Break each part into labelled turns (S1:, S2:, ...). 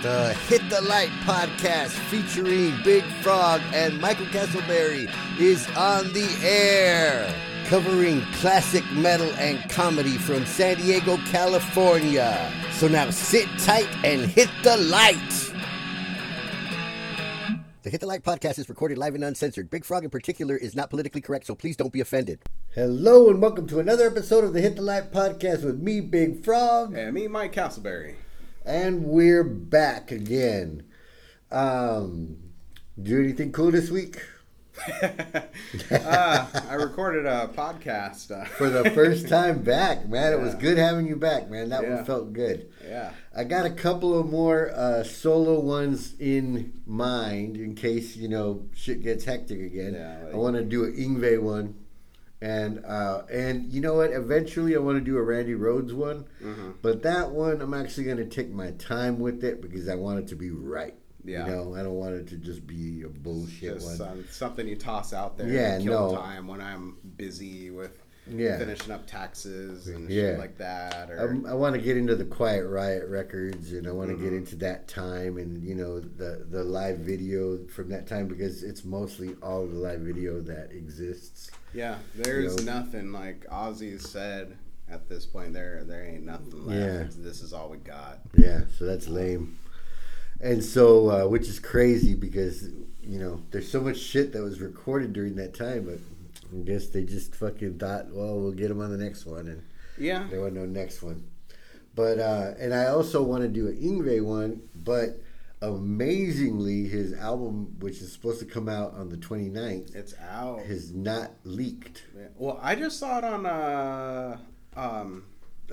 S1: The Hit the Light podcast featuring Big Frog and Michael Castleberry is on the air, covering classic metal and comedy from San Diego, California. So now sit tight and hit the light. The Hit the Light podcast is recorded live and uncensored. Big Frog in particular is not politically correct, so please don't be offended. Hello and welcome to another episode of the Hit the Light podcast with me, Big Frog.
S2: And me, Mike Castleberry.
S1: And we're back again. Um, do anything cool this week?
S2: uh, I recorded a podcast uh,
S1: For the first time back, man. It was good having you back, man. That
S2: Yeah.
S1: one felt good.
S2: Yeah,
S1: I got a couple of more uh, solo ones in mind in case you know shit gets hectic again.
S2: Yeah, like-
S1: I want to do an Yngwie one, and uh, and you know what? Eventually, I want to do a Randy Rhoads one,
S2: Mm-hmm.
S1: but that one I'm actually going to take my time with it because I want it to be right.
S2: Yeah.
S1: You know, I don't want it to just be a bullshit
S2: just
S1: one.
S2: um, something you toss out there.
S1: Yeah,
S2: kill
S1: no.
S2: time when I'm busy with
S1: Yeah.
S2: finishing up taxes and
S1: Yeah.
S2: shit like that. Or
S1: Um, I want to get into the Quiet Riot records, and I want to
S2: Mm-hmm.
S1: get into that time, and you know the the live video from that time because it's mostly all the live video that exists.
S2: yeah, there's
S1: You know.
S2: nothing like Ozzy said at this point. There, there ain't nothing left.
S1: Yeah.
S2: This is all we got.
S1: Yeah, so that's lame. And so, uh, which is crazy because you know there's so much shit that was recorded during that time, but I guess they just fucking thought, well, we'll get them on the next one, and
S2: Yeah,
S1: there was no next one. But uh, and I also want to do an Yngwie one, but amazingly, his album, which is supposed to come out on the 29th,
S2: it's out.
S1: has not leaked.
S2: Well, I just saw it on uh, um,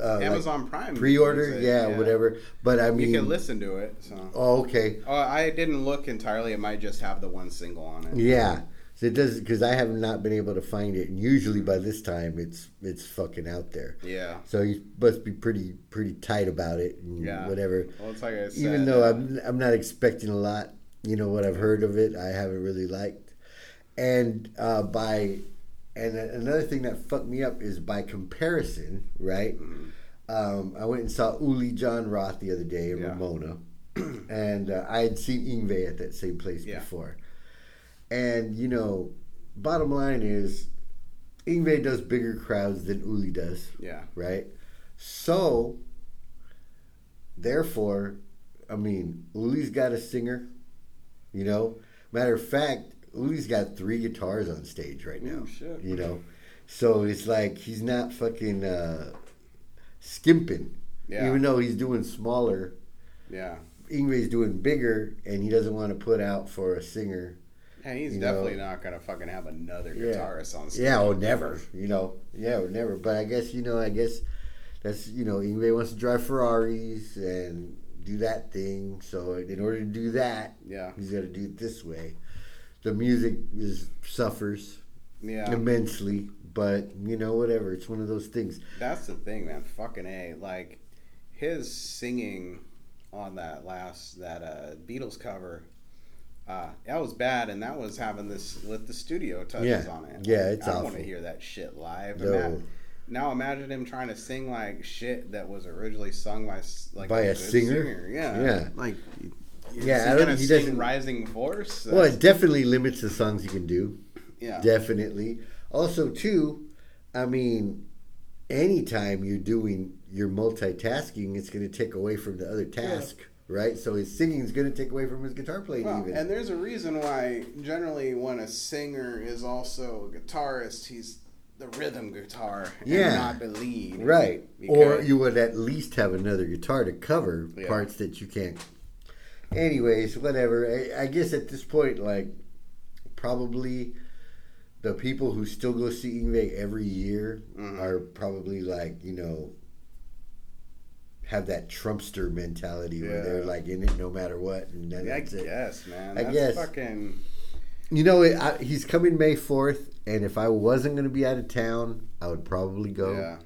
S1: Uh, like
S2: Amazon Prime.
S1: pre-order,
S2: Music,
S1: yeah, whatever. But I mean,
S2: You can listen to it. So.
S1: oh, okay,
S2: Oh, I didn't look entirely. It might just have the one single on it.
S1: yeah. So it does because I have not been able to find it, and usually by this time it's it's fucking out there.
S2: Yeah.
S1: So you must be pretty pretty tight about it, and
S2: Yeah.
S1: whatever.
S2: Well, it's like I said.
S1: even though
S2: uh,
S1: I'm I'm not expecting a lot, you know what I've heard of it, I haven't really liked. And uh, by and another thing that fucked me up is by comparison, right?
S2: Mm-hmm.
S1: Um, I went and saw Uli John Roth the other day in
S2: Yeah.
S1: Ramona, and uh, I had seen Yngwie at that same place
S2: Yeah.
S1: before. And you know, bottom line is, Yngwie does bigger crowds than Uli does
S2: yeah.
S1: right? So, therefore, I mean, Uli's got a singer, you know. Matter of fact, Uli's got three guitars on stage right now,
S2: Ooh, shit.
S1: you know. So it's like he's not fucking uh, skimping,
S2: Yeah.
S1: even though he's doing smaller.
S2: Yeah.
S1: Yngwie's doing bigger, and he doesn't want to put out for a singer.
S2: And he's
S1: You know-
S2: definitely not gonna fucking have another
S1: Yeah.
S2: guitarist on stage.
S1: Yeah, or never, you know. Yeah, or never. But I guess you know. I guess that's you know. Yngwie wants to drive Ferraris and do that thing. So in order to do that,
S2: Yeah.
S1: he's got to do it this way. The music is suffers
S2: Yeah.
S1: immensely, but you know, whatever. It's one of those things.
S2: That's the thing, man. Fucking a. Like his singing on that last that uh, Beatles cover. Uh, that was bad, and that was having this with the studio touches
S1: Yeah.
S2: on it.
S1: Yeah, it's
S2: I want to hear that shit live.
S1: No.
S2: Ima- now imagine him trying to sing like shit that was originally sung by like
S1: By a
S2: good
S1: singer?
S2: Yeah,
S1: Yeah.
S2: Like,
S1: Yeah,
S2: is
S1: I
S2: he
S1: don't- he
S2: sing
S1: doesn't-
S2: Rising Force.
S1: Well, it definitely limits the songs you can do.
S2: yeah,
S1: Definitely. Also, too, I mean, anytime you're doing you're multitasking, it's going to take away from the other task, right? So his singing is going to take away from his guitar playing.
S2: Well,
S1: even.
S2: and there's a reason why generally when a singer is also a guitarist, he's the rhythm guitar and
S1: Yeah.
S2: not the lead.
S1: right. Or you would at least have another guitar to cover
S2: Yeah.
S1: parts that you can't. Anyways, whatever. I, I guess at this point, like, probably the people who still go see Yngwie every year
S2: Mhm.
S1: are probably like, you know, have that Trumpster mentality where they're like in it no matter what, and then
S2: I
S1: that's it.
S2: guess, man.
S1: I
S2: That's
S1: guess.
S2: fucking.
S1: You know, it, I, he's coming May fourth, and if I wasn't going to be out of town, I would probably go.
S2: Yeah.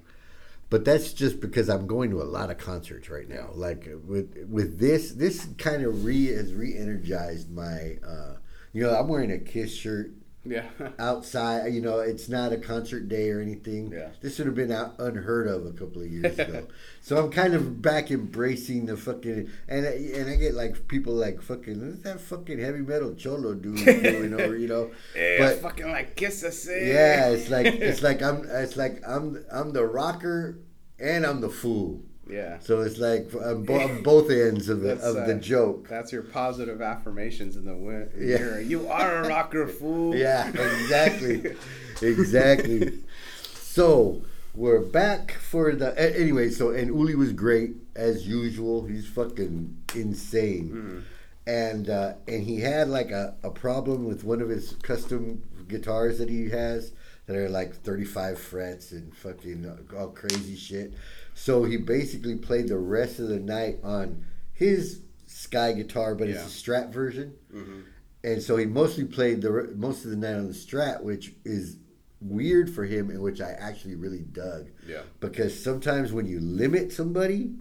S1: But that's just because I'm going to a lot of concerts right now. Like with with this, this kind of re has re-energized my. Uh, you know, I'm wearing a Kiss shirt
S2: Yeah.
S1: outside. You know, it's not a concert day or anything.
S2: Yeah.
S1: This would have been unheard of a couple of years ago. so I'm kind of back embracing the fucking and I, and I get like people like fucking what's that fucking heavy metal cholo dude doing or you know.
S2: Yeah,
S1: But-
S2: fucking like kiss us.
S1: Yeah, it's like it's like I'm it's like I'm I'm the rocker and I'm the fool.
S2: Yeah.
S1: So it's like I'm, bo- both ends of the of the
S2: uh,
S1: joke.
S2: That's your positive affirmations in the win-
S1: Yeah.
S2: You are a rocker fool.
S1: Yeah, exactly, exactly. So we're back for the anyway. So and Uli was great as usual. He's fucking insane,
S2: Mm-hmm.
S1: and uh, and he had like a, a problem with one of his custom guitars that he has that are like 35 frets and fucking all crazy shit. So he basically played the rest of the night on his Sky guitar, but
S2: Yeah.
S1: it's a Strat version
S2: Mhm.
S1: and so he mostly played the most of the night on the Strat, which is weird for him, and which I actually really dug
S2: Yeah.
S1: because sometimes when you limit somebody,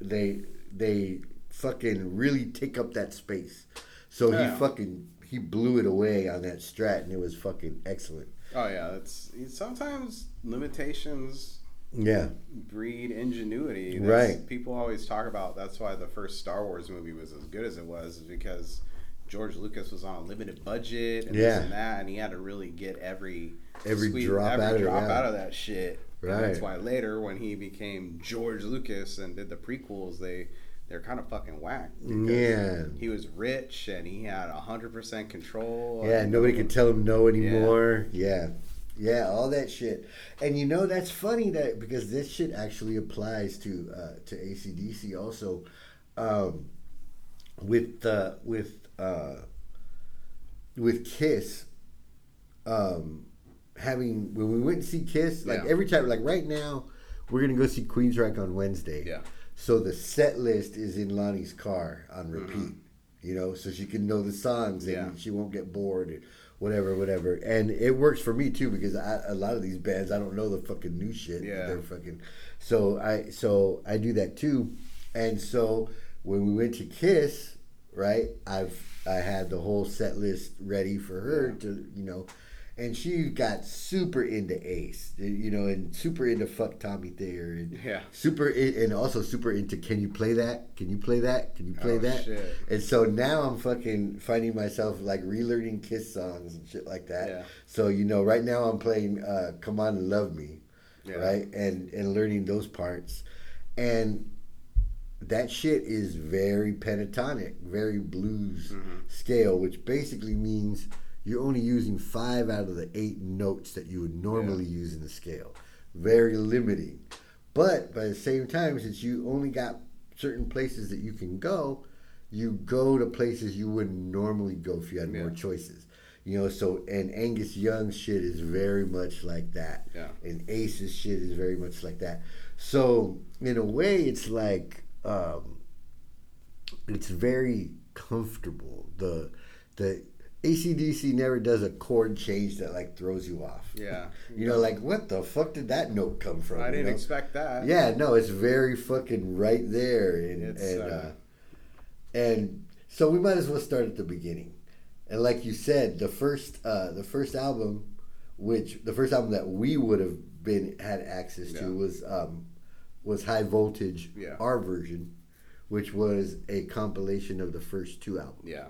S1: they they fucking really take up that space. So
S2: Yeah.
S1: he fucking he blew it away on that Strat, and it was fucking excellent.
S2: Oh yeah. That's sometimes limitations
S1: Yeah,
S2: breed ingenuity.
S1: Right.
S2: People always talk about that's why the first Star Wars movie was as good as it was, is because George Lucas was on a limited budget and
S1: Yeah.
S2: this and that, and he had to really get every
S1: Every
S2: squeeze-
S1: drop
S2: every
S1: out of
S2: drop
S1: yeah.
S2: out of that shit. And that's why later, when he became George Lucas and did the prequels, they they're kind of fucking whack.
S1: yeah,
S2: He was rich and he had hundred percent control.
S1: yeah. Nobody could tell him no anymore. Yeah. Yeah, all that shit, and you know that's funny that because this shit actually applies to uh, to ACDC also, um, with uh, with uh, with Kiss, um, having when we went to see Kiss, like
S2: Yeah.
S1: every time, like right now, we're gonna go see Queen's Queensryche on Wednesday.
S2: Yeah.
S1: So the set list is in Lonnie's car on repeat, you know, so she can know the songs and
S2: Mm-hmm. Yeah.
S1: she won't get bored, whatever, whatever. And it works for me too because I, a lot of these bands I don't know the fucking new shit.
S2: Yeah.
S1: They're fucking. So I so I do that too, and so when we went to Kiss, right, I've I had the whole set list ready for her to you know. And she got super into Ace, you know, and super into Fuck Tommy Thayer, and
S2: Yeah.
S1: super in, and also super into can you play that can you play that can you play
S2: Oh,
S1: that
S2: shit.
S1: and so now i'm fucking finding myself like relearning kiss songs and shit like that
S2: Yeah.
S1: so you know right now i'm playing uh, come on and love me
S2: Yeah.
S1: right and and learning those parts and that shit is very pentatonic very blues
S2: Mm-hmm.
S1: scale which basically means you're only using five out of the eight notes that you would normally use in the scale. Very limiting. But by the same time since you only got certain places that you can go you go to places you wouldn't normally go if you had more choices. You know so and angus young's shit is very much like that.
S2: Yeah.
S1: and ace's shit is very much like that. So in a way it's like um, it's very comfortable. The the acdc never does a chord change that like throws you off
S2: Yeah.
S1: you know like what the fuck did that note come from
S2: I didn't
S1: know?
S2: expect that.
S1: Yeah, no, it's very fucking right there, and
S2: It's,
S1: and
S2: uh,
S1: uh, and so we might as well start at the beginning. And like you said, the first uh, the first album, which the first album that we would have been had access
S2: Yeah.
S1: to was um, was High Voltage,
S2: Yeah.
S1: our version, which was a compilation of the first two albums.
S2: Yeah.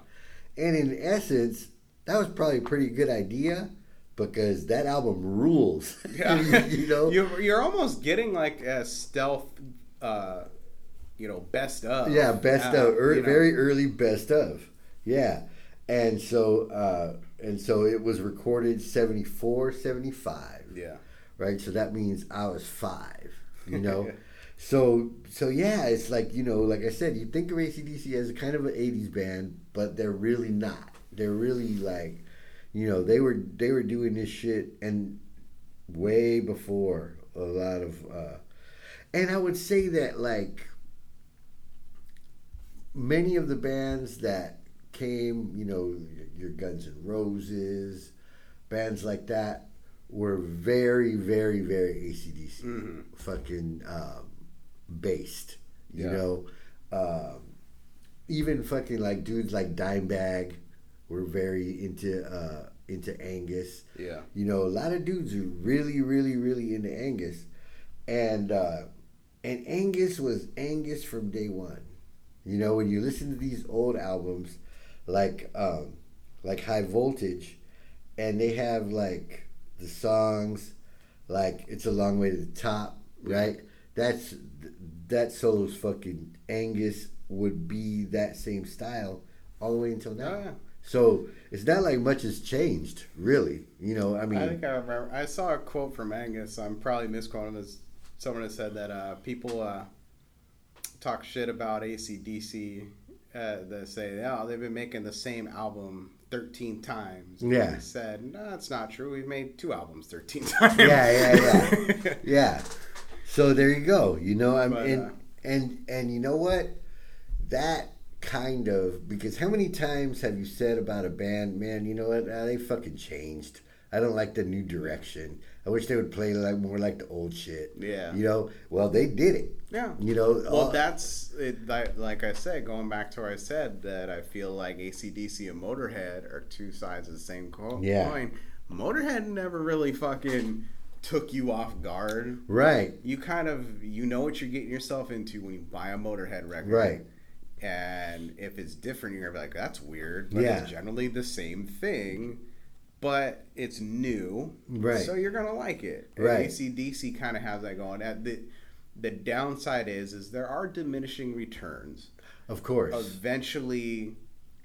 S1: And in essence, that was probably a pretty good idea because that album rules.
S2: Yeah.
S1: you know.
S2: You're, you're almost getting like a stealth, uh, you know, best of.
S1: Yeah, best
S2: Uh,
S1: of, ear
S2: you know.
S1: very early best of. Yeah. And so uh, and so it was recorded 74, 75,
S2: Yeah.
S1: right? So that means I was 5, you know. so so yeah, it's like, you know, like I said, you think of ACDC as kind of an 80s band, but they're really not. They're really like you know, they were they were doing this shit and way before a lot of uh and I would say that like many of the bands that came, you know, your Guns N' Roses, bands like that, were very, very, very ACDC
S2: Mhm.
S1: fucking um, based. You
S2: Yeah.
S1: know, um, even fucking like dudes like Dimebag were very into uh, into Angus.
S2: Yeah.
S1: You know, a lot of dudes are really, really, really into Angus, and uh, and Angus was Angus from day one. You know, when you listen to these old albums, like um, like High Voltage, and they have like the songs, like It's a Long Way to the Top, right? That's that solo's fucking Angus would be that same style all the way until now. So it's not like much has changed, really. You know, I mean,
S2: I think I remember. I saw a quote from Angus. I'm probably misquoting him as Someone has said that uh, people uh, talk shit about ACDC. Uh, that say, oh, they've been making the same album 13 times. And
S1: Yeah.
S2: He said, no, that's not true. We've made two albums 13 times.
S1: yeah, yeah, yeah, yeah. So there you go. You know, I'm
S2: But,
S1: and
S2: uh,
S1: and and you know what? That kind of because how many times have you said about a band, man? You know what? Uh, they fucking changed. I don't like the new direction. I wish they would play like more like the old shit.
S2: Yeah.
S1: You know, well they did it.
S2: Yeah.
S1: You know,
S2: Well,
S1: all-
S2: that's it, like, like I said, going back to what I said that I feel like ACDC and Motorhead are two sides of the same coin.
S1: Yeah.
S2: Motorhead never really fucking took you off guard.
S1: right,
S2: You kind of you know what you're getting yourself into when you buy a Motorhead record,
S1: right.
S2: And if it's different, you're gonna be like, "That's weird," but
S1: Yeah.
S2: it's generally the same thing. But it's new,
S1: Right.
S2: So you're gonna like it. And
S1: Right.
S2: ACDC kind of has that going. At the the downside is is there are diminishing returns.
S1: Of course.
S2: Eventually,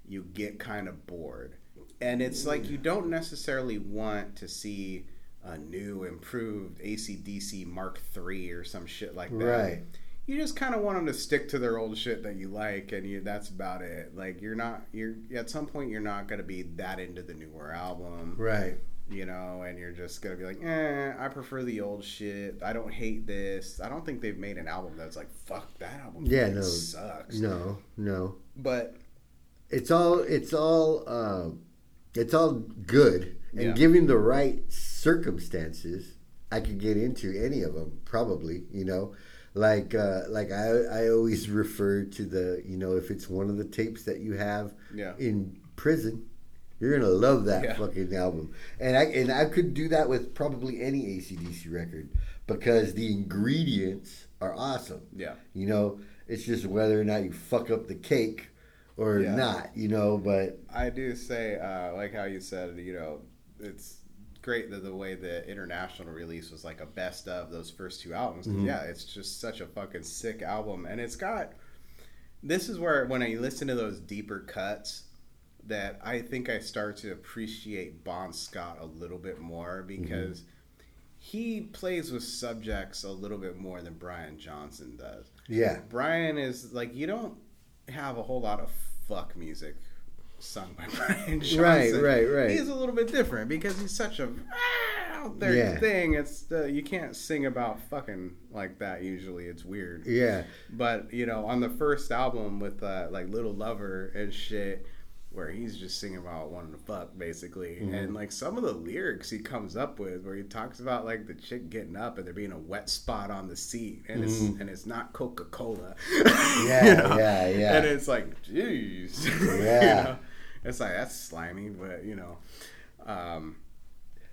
S2: you get kind of bored, and it's like you don't necessarily want to see a new, improved ACDC Mark III or some shit like that.
S1: Right.
S2: You just kind of want them to stick to their old shit that you like, and you, that's about it. Like you're not, you're at some point you're not gonna be that into the newer album
S1: Right.
S2: you know, and you're just gonna be like, eh, I prefer the old shit. I don't hate this. I don't think they've made an album that's like, fuck that album.
S1: Yeah, no,
S2: sucks.
S1: No, no.
S2: But
S1: It's all it's all uh, it's all good, and
S2: Yeah.
S1: given the right circumstances, I could get into any of them. Probably, you know, like uh, like I I always refer to the you know if it's one of the tapes that you have
S2: Yeah.
S1: in prison. You're gonna love that
S2: Yeah.
S1: fucking album, and I and I could do that with probably any ACDC record because the ingredients are awesome.
S2: yeah,
S1: You know, it's just whether or not you fuck up the cake or
S2: Yeah.
S1: not, you know, but
S2: I do say, uh, like how you said, you know, it's great that the way the international release was like a best of those first two albums. 'Cause, mm-hmm. Yeah, it's just such a fucking sick album, and it's got. This is where when I listen to those deeper cuts, that I think I start to appreciate Bon Scott a little bit more because mm-hmm. he plays with subjects a little bit more than Brian Johnson does.
S1: yeah.
S2: Brian is like you don't have a whole lot of fuck music sung by Brian Johnson.
S1: Right, right, right.
S2: He's a little bit different because he's such a ah, out there
S1: Yeah.
S2: thing. It's the, you can't sing about fucking like that usually. It's weird.
S1: Yeah.
S2: But you know, on the first album with uh, like Little Lover and shit, where he's just singing about wanting to fuck basically,
S1: Mm-hmm.
S2: and like some of the lyrics he comes up with, where he talks about like the chick getting up and there being a wet spot on the seat, and it's and it's not Coca Cola.
S1: Mm-hmm. Yeah, yeah, yeah.
S2: And it's like, jeez,
S1: Yeah.
S2: you know? It's like that's slimy, but you know. Um,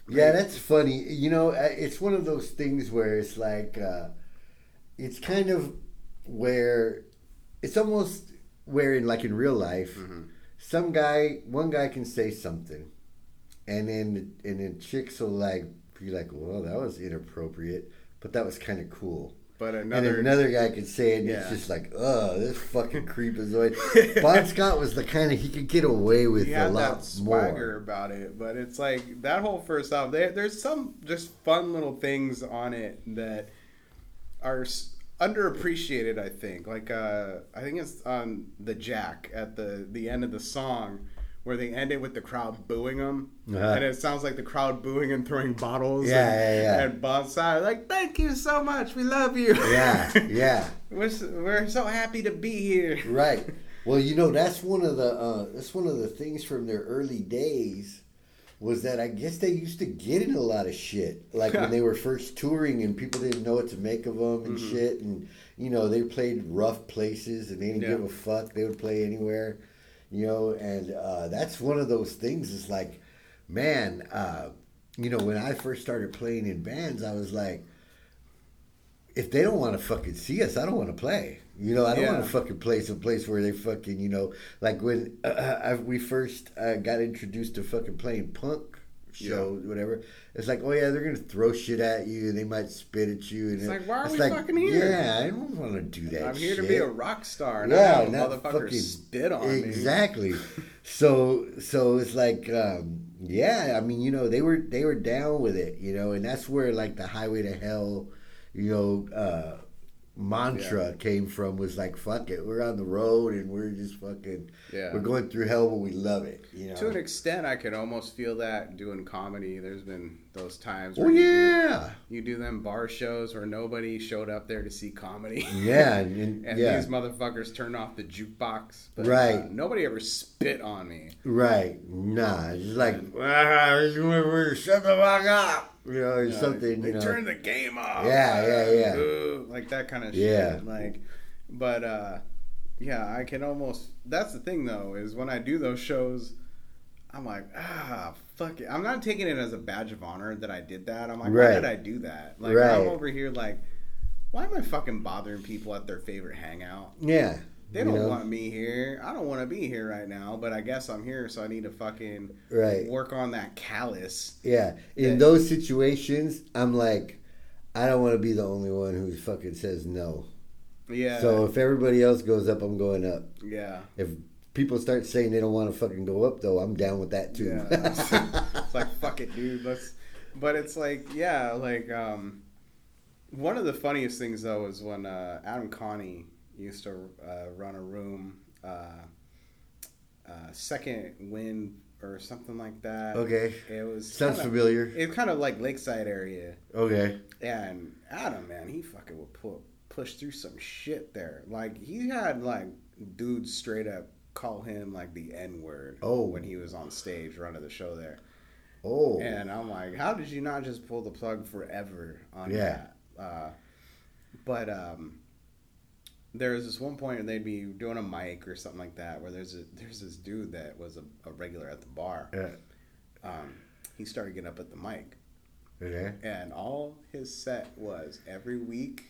S1: Yeah, that's funny. You know, it's one of those things where it's like, uh, it's kind of where it's almost where in like in real life,
S2: Mm-hmm.
S1: some guy, one guy can say something, and then and then chicks will like be like, well, that was inappropriate, but that was kind of cool.
S2: But
S1: And
S2: another,
S1: then another guy could say it, and it's just like, oh, this fucking creepazoid. Bon Scott was the kind of he could get away with
S2: he
S1: a lot
S2: swagger
S1: more.
S2: about it, but it's like that whole first album. There, there's some just fun little things on it that are underappreciated. I think, like uh, I think it's on the Jack at the the end of the song. Where they end it with the crowd booing them,
S1: Uh-huh.
S2: and it sounds like the crowd booing and throwing bottles.
S1: Yeah,
S2: and,
S1: yeah, yeah.
S2: And Bon Scott like, "Thank you so much, we love you."
S1: Yeah, yeah.
S2: we're we're so happy to be here.
S1: Right. Well, you know that's one of the uh, that's one of the things from their early days was that I guess they used to get in a lot of shit, like when they were first touring and people didn't know what to make of them and
S2: Mm-hmm.
S1: shit, and you know they played rough places and they didn't
S2: Yeah.
S1: give a fuck. They would play anywhere, you know, and uh, that's one of those things. Is like man, uh, you know, when I first started playing in bands, I was like, if they don't want to fucking see us, I don't want to play. You know, I don't want to fucking play some place where they fucking, you know, like when uh, I, we first uh, got introduced to fucking playing punk shows, whatever. It's like, oh yeah, they're gonna throw shit at you and they might spit at you. And
S2: It's
S1: it-
S2: like, why are we fucking here?
S1: Yeah, I don't want to do that.
S2: I'm here to be a rock star. Not
S1: Yeah,
S2: a
S1: not
S2: motherfucker
S1: fucking
S2: spit on me.
S1: exactly. so so it's like um, yeah, I mean you know they were they were down with it, you know, and that's where like the highway to hell, you know, uh, mantra came from was like fuck it, we're on the road and we're just fucking
S2: Yeah.
S1: we're going through hell, but we love it, you know.
S2: To an extent, I could almost feel that doing comedy. There's been those times.
S1: oh
S2: where you do-
S1: yeah,
S2: You do them bar shows where nobody showed up there to see comedy.
S1: yeah, and, and- yeah,
S2: these motherfuckers turn off the jukebox. But,
S1: Right.
S2: uh, nobody ever spit on me.
S1: right, nah, it's like ah, shut the fuck up, you know,
S2: You know,
S1: something,
S2: They
S1: you know.
S2: turned the game off.
S1: Yeah, yeah, yeah.
S2: Ooh, like that kind of shit.
S1: Yeah.
S2: shit. Like, but uh, yeah, I can almost. That's the thing though, is when I do those shows, I'm like, ah, fuck it. I'm not taking it as a badge of honor that I did that. I'm like, why did I do that? Like,
S1: Right.
S2: I'm over here like, why am I fucking bothering people at their favorite hangout?
S1: yeah,
S2: They don't
S1: know?
S2: want me here. I don't want to be here right now, but I guess I'm here, so I need to fucking
S1: Right.
S2: work on that callus.
S1: Yeah, in
S2: Yeah.
S1: those situations, I'm like, I don't want to be the only one who fucking says no.
S2: Yeah.
S1: So if everybody else goes up, I'm going up.
S2: yeah.
S1: If people start saying they don't want to fucking go up, though, I'm down with that too.
S2: Yeah. it's like fuck it, dude. Let's. But it's like yeah, like um, one of the funniest things though is when uh, Adam Connie used to uh, run a room, uh, uh, Second Wind or something like that.
S1: okay,
S2: It was
S1: sounds
S2: kinda,
S1: familiar.
S2: It's kind of like Lakeside area,
S1: Okay,
S2: and Adam, man, he fucking would pu- push through some shit there. Like he had like dudes straight up call him like the N word.
S1: Oh.
S2: when he was on stage running the show there.
S1: oh,
S2: And I'm like, how did you not just pull the plug forever on
S1: Yeah.
S2: that? Uh, but um, there was this one point where they'd be doing a mic or something like that, where there's a there's this dude that was a, a regular at the bar.
S1: yeah.
S2: Um, he started getting up at the mic,
S1: okay.
S2: and all his set was every week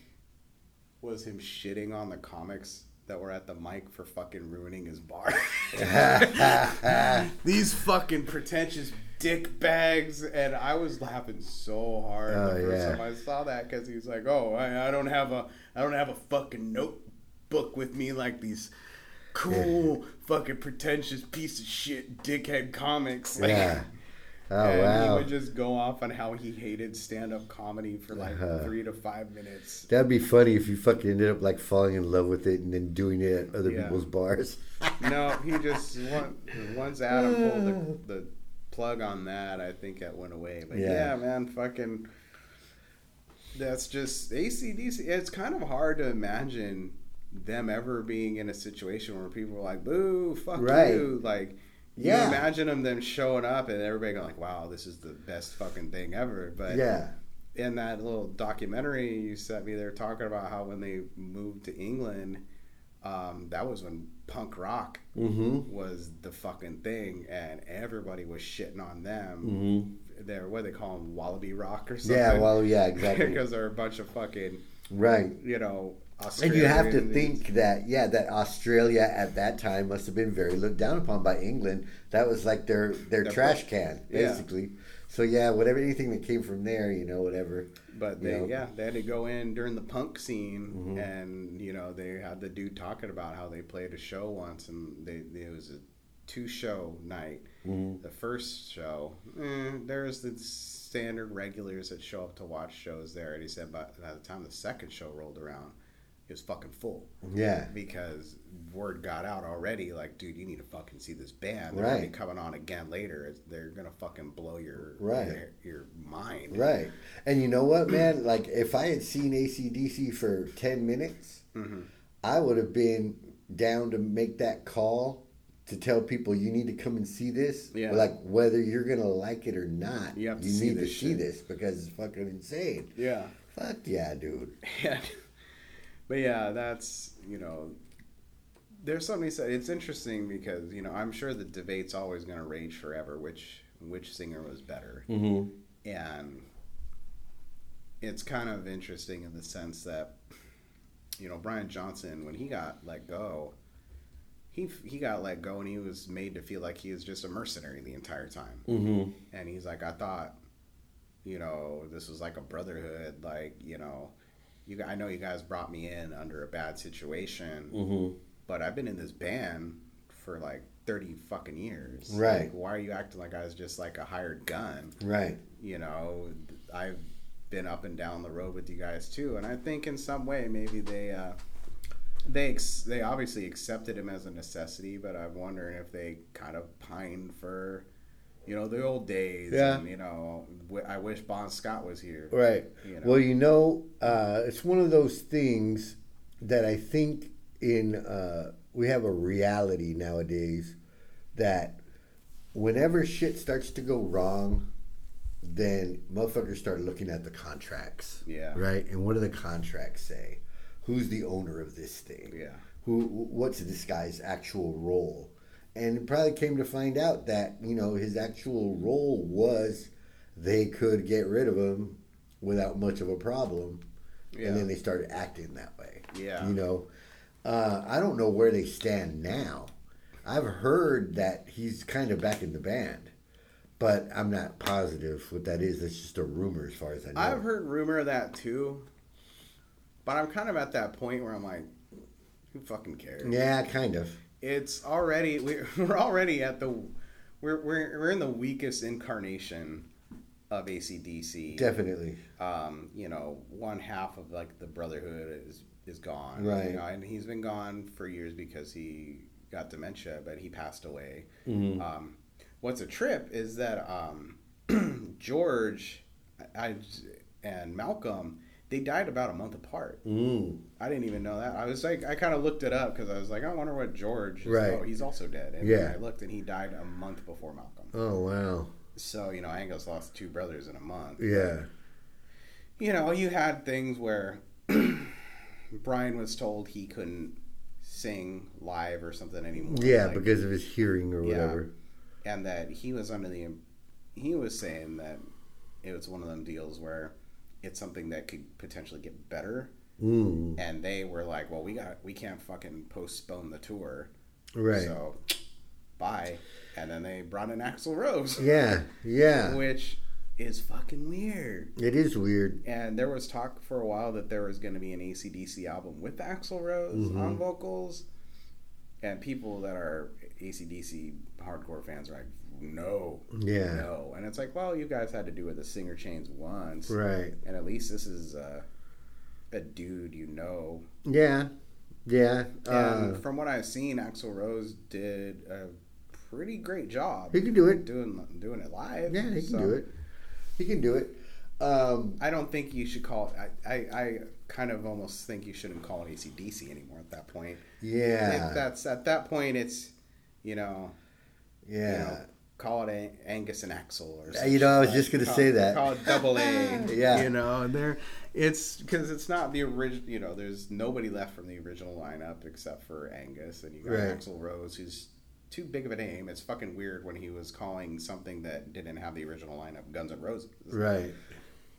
S2: was him shitting on the comics that were at the mic for fucking ruining his bar. These fucking pretentious dick bags, and I was laughing so hard
S1: Oh,
S2: the first
S1: yeah.
S2: time I saw that because he was like, "Oh, I, I don't have a, I don't have a fucking notebook with me like these." Cool, fucking pretentious piece of shit, dickhead comics. Like,
S1: Yeah. Oh
S2: and he would just go off on how he hated stand-up comedy for like
S1: Uh-huh.
S2: three to five minutes.
S1: that'd be funny if you fucking ended up like falling in love with it and then doing it at other
S2: Yeah.
S1: people's bars.
S2: No, he just once, once Adam pulled the, the plug on that, I think that went away. But
S1: Yeah.
S2: yeah, man, fucking. That's just ACDC. It's kind of hard to imagine them ever being in a situation where people are like, "Boo, fuck
S1: Right.
S2: you!" Like,
S1: Yeah.
S2: you imagine them then showing up and everybody going like, "Wow, this is the best fucking thing ever." But
S1: yeah,
S2: in that little documentary you sent me, they're talking about how when they moved to England, um, that was when punk rock
S1: mm-hmm,
S2: was the fucking thing, and everybody was shitting on them.
S1: mm-hmm.
S2: They're what do they call them, wallaby rock or something.
S1: Yeah, well, yeah, exactly.
S2: because they're a bunch of fucking,
S1: right.
S2: you know,
S1: And you have to think that, yeah, that Australia at that time must have been very looked down upon by England. That was like their their trash can,
S2: Yeah.
S1: basically. So yeah, whatever anything that came from there, you know, whatever.
S2: But
S1: you know.
S2: yeah, they had to go in during the punk scene,
S1: Mhm.
S2: and you know they had the dude talking about how they played a show once, and they it was a two show night.
S1: Mhm.
S2: The first show, eh, there's the standard regulars that show up to watch shows there, and he said, but by the time the second show rolled around, it was fucking full
S1: Yeah,
S2: because word got out already. Like, dude, you need to fucking see this band. They're
S1: Right.
S2: gonna be coming on again later. They're gonna fucking blow your
S1: Right.
S2: your, your mind.
S1: right. And you know what, man? Like if I had seen ACDC for ten minutes,
S2: hmm
S1: I would have been down to make that call to tell people you need to come and see this.
S2: Yeah.
S1: Like whether you're gonna like it or not,
S2: You see
S1: need to
S2: this
S1: see this because it's fucking insane.
S2: Yeah.
S1: Fuck yeah, dude.
S2: Yeah. But yeah, that's you know, there's something he said. It's interesting because you know I'm sure the debate's always going to rage forever. Which which singer was better,
S1: Mm-hmm.
S2: and it's kind of interesting in the sense that you know Brian Johnson when he got let go, he he got let go and he was made to feel like he was just a mercenary the entire time,
S1: Mm-hmm.
S2: and he's like, I thought, you know, this was like a brotherhood, like you know, you I know you guys brought me in under a bad situation,
S1: Mm-hmm.
S2: but I've been in this band for like. 30 fucking years.
S1: Right.
S2: Like, why are you acting like I was just like a hired gun?
S1: Right.
S2: you know, I've been up and down the road with you guys too, and I think in some way maybe they uh, they ex- they obviously accepted him as a necessity, but I'm wondering if they kind of pined for you know the old days.
S1: Yeah.
S2: And, you know, w- I wish Bon Scott was here.
S1: Right.
S2: You know?
S1: Well, you know, uh, it's one of those things that I think in uh, we have a reality nowadays that whenever shit starts to go wrong, then motherfuckers start looking at the contracts.
S2: Yeah.
S1: Right. And what do the contracts say? Who's the owner of this thing?
S2: Yeah.
S1: Who? What's this guy's actual role? And it probably came to find out that you know his actual role was they could get rid of him without much of a problem,
S2: Yeah.
S1: and then they started acting that way.
S2: Yeah.
S1: You know, uh, I don't know where they stand now. I've heard that he's kind of back in the band, but I'm not positive what that is. It's just a rumor, as far as I know.
S2: I've heard rumor of that too, but I'm kind of at that point where I'm like, who fucking cares?
S1: Yeah, kind of.
S2: It's already we're, we're already at the we're, we're we're in the weakest incarnation of ACDC.
S1: Definitely.
S2: Um, you know, one half of like the brotherhood is is gone.
S1: Right.
S2: You know, and he's been gone for years because he got dementia, but he passed away.
S1: Mhm.
S2: Um, what's a trip is that um, George I, and Malcolm they died about a month apart.
S1: Mm.
S2: I didn't even know that. I was like, I kind of looked it up because I was like, I wonder what George. Is.
S1: Right.
S2: Oh, he's also dead. And
S1: Yeah.
S2: I looked, and he died a month before Malcolm.
S1: Oh wow.
S2: So you know, Angus lost two brothers in a month.
S1: Yeah.
S2: You know, you had things where Brian was told he couldn't sing live or something anymore.
S1: Yeah,
S2: like-
S1: because of his hearing or
S2: Yeah.
S1: whatever.
S2: and that he was under the he was saying that it was one of them deals where it's something that could potentially get better
S1: Mm.
S2: and they were like well we got we can't fucking postpone the tour
S1: Right.
S2: so bye and then they brought in Axl Rose
S1: Yeah. Yeah.
S2: which is fucking weird
S1: It is weird.
S2: and there was talk for a while that there was going to be an ACDC album with Axl Rose
S1: Mhm.
S2: on vocals and people that are ACDC hardcore fans are like no
S1: Yeah.
S2: no and it's like well you guys had to do it with the singer chains once
S1: Right.
S2: and at least this is uh, a dude you know
S1: Yeah. Yeah.
S2: and
S1: Uh,
S2: from what I've seen Axl Rose did a pretty great job
S1: he can do it.
S2: doing doing it live
S1: Yeah, he can
S2: So
S1: do it. He can do it. Um,
S2: I don't think you should call it I, I, I kind of almost think you shouldn't call it ACDC anymore at that point
S1: yeah.
S2: It- that's at that point it's you know
S1: yeah.
S2: you know, call it a- Angus and Axl or
S1: Yeah, you know, I was just gonna say that.
S2: Call it double A.
S1: Yeah.
S2: you know, and there it's because it's not the original. You know, there's nobody left from the original lineup except for Angus, and you got
S1: Right.
S2: Axl Rose, who's too big of a name. It's fucking weird when he was calling something that didn't have the original lineup Guns N' Roses.
S1: Right.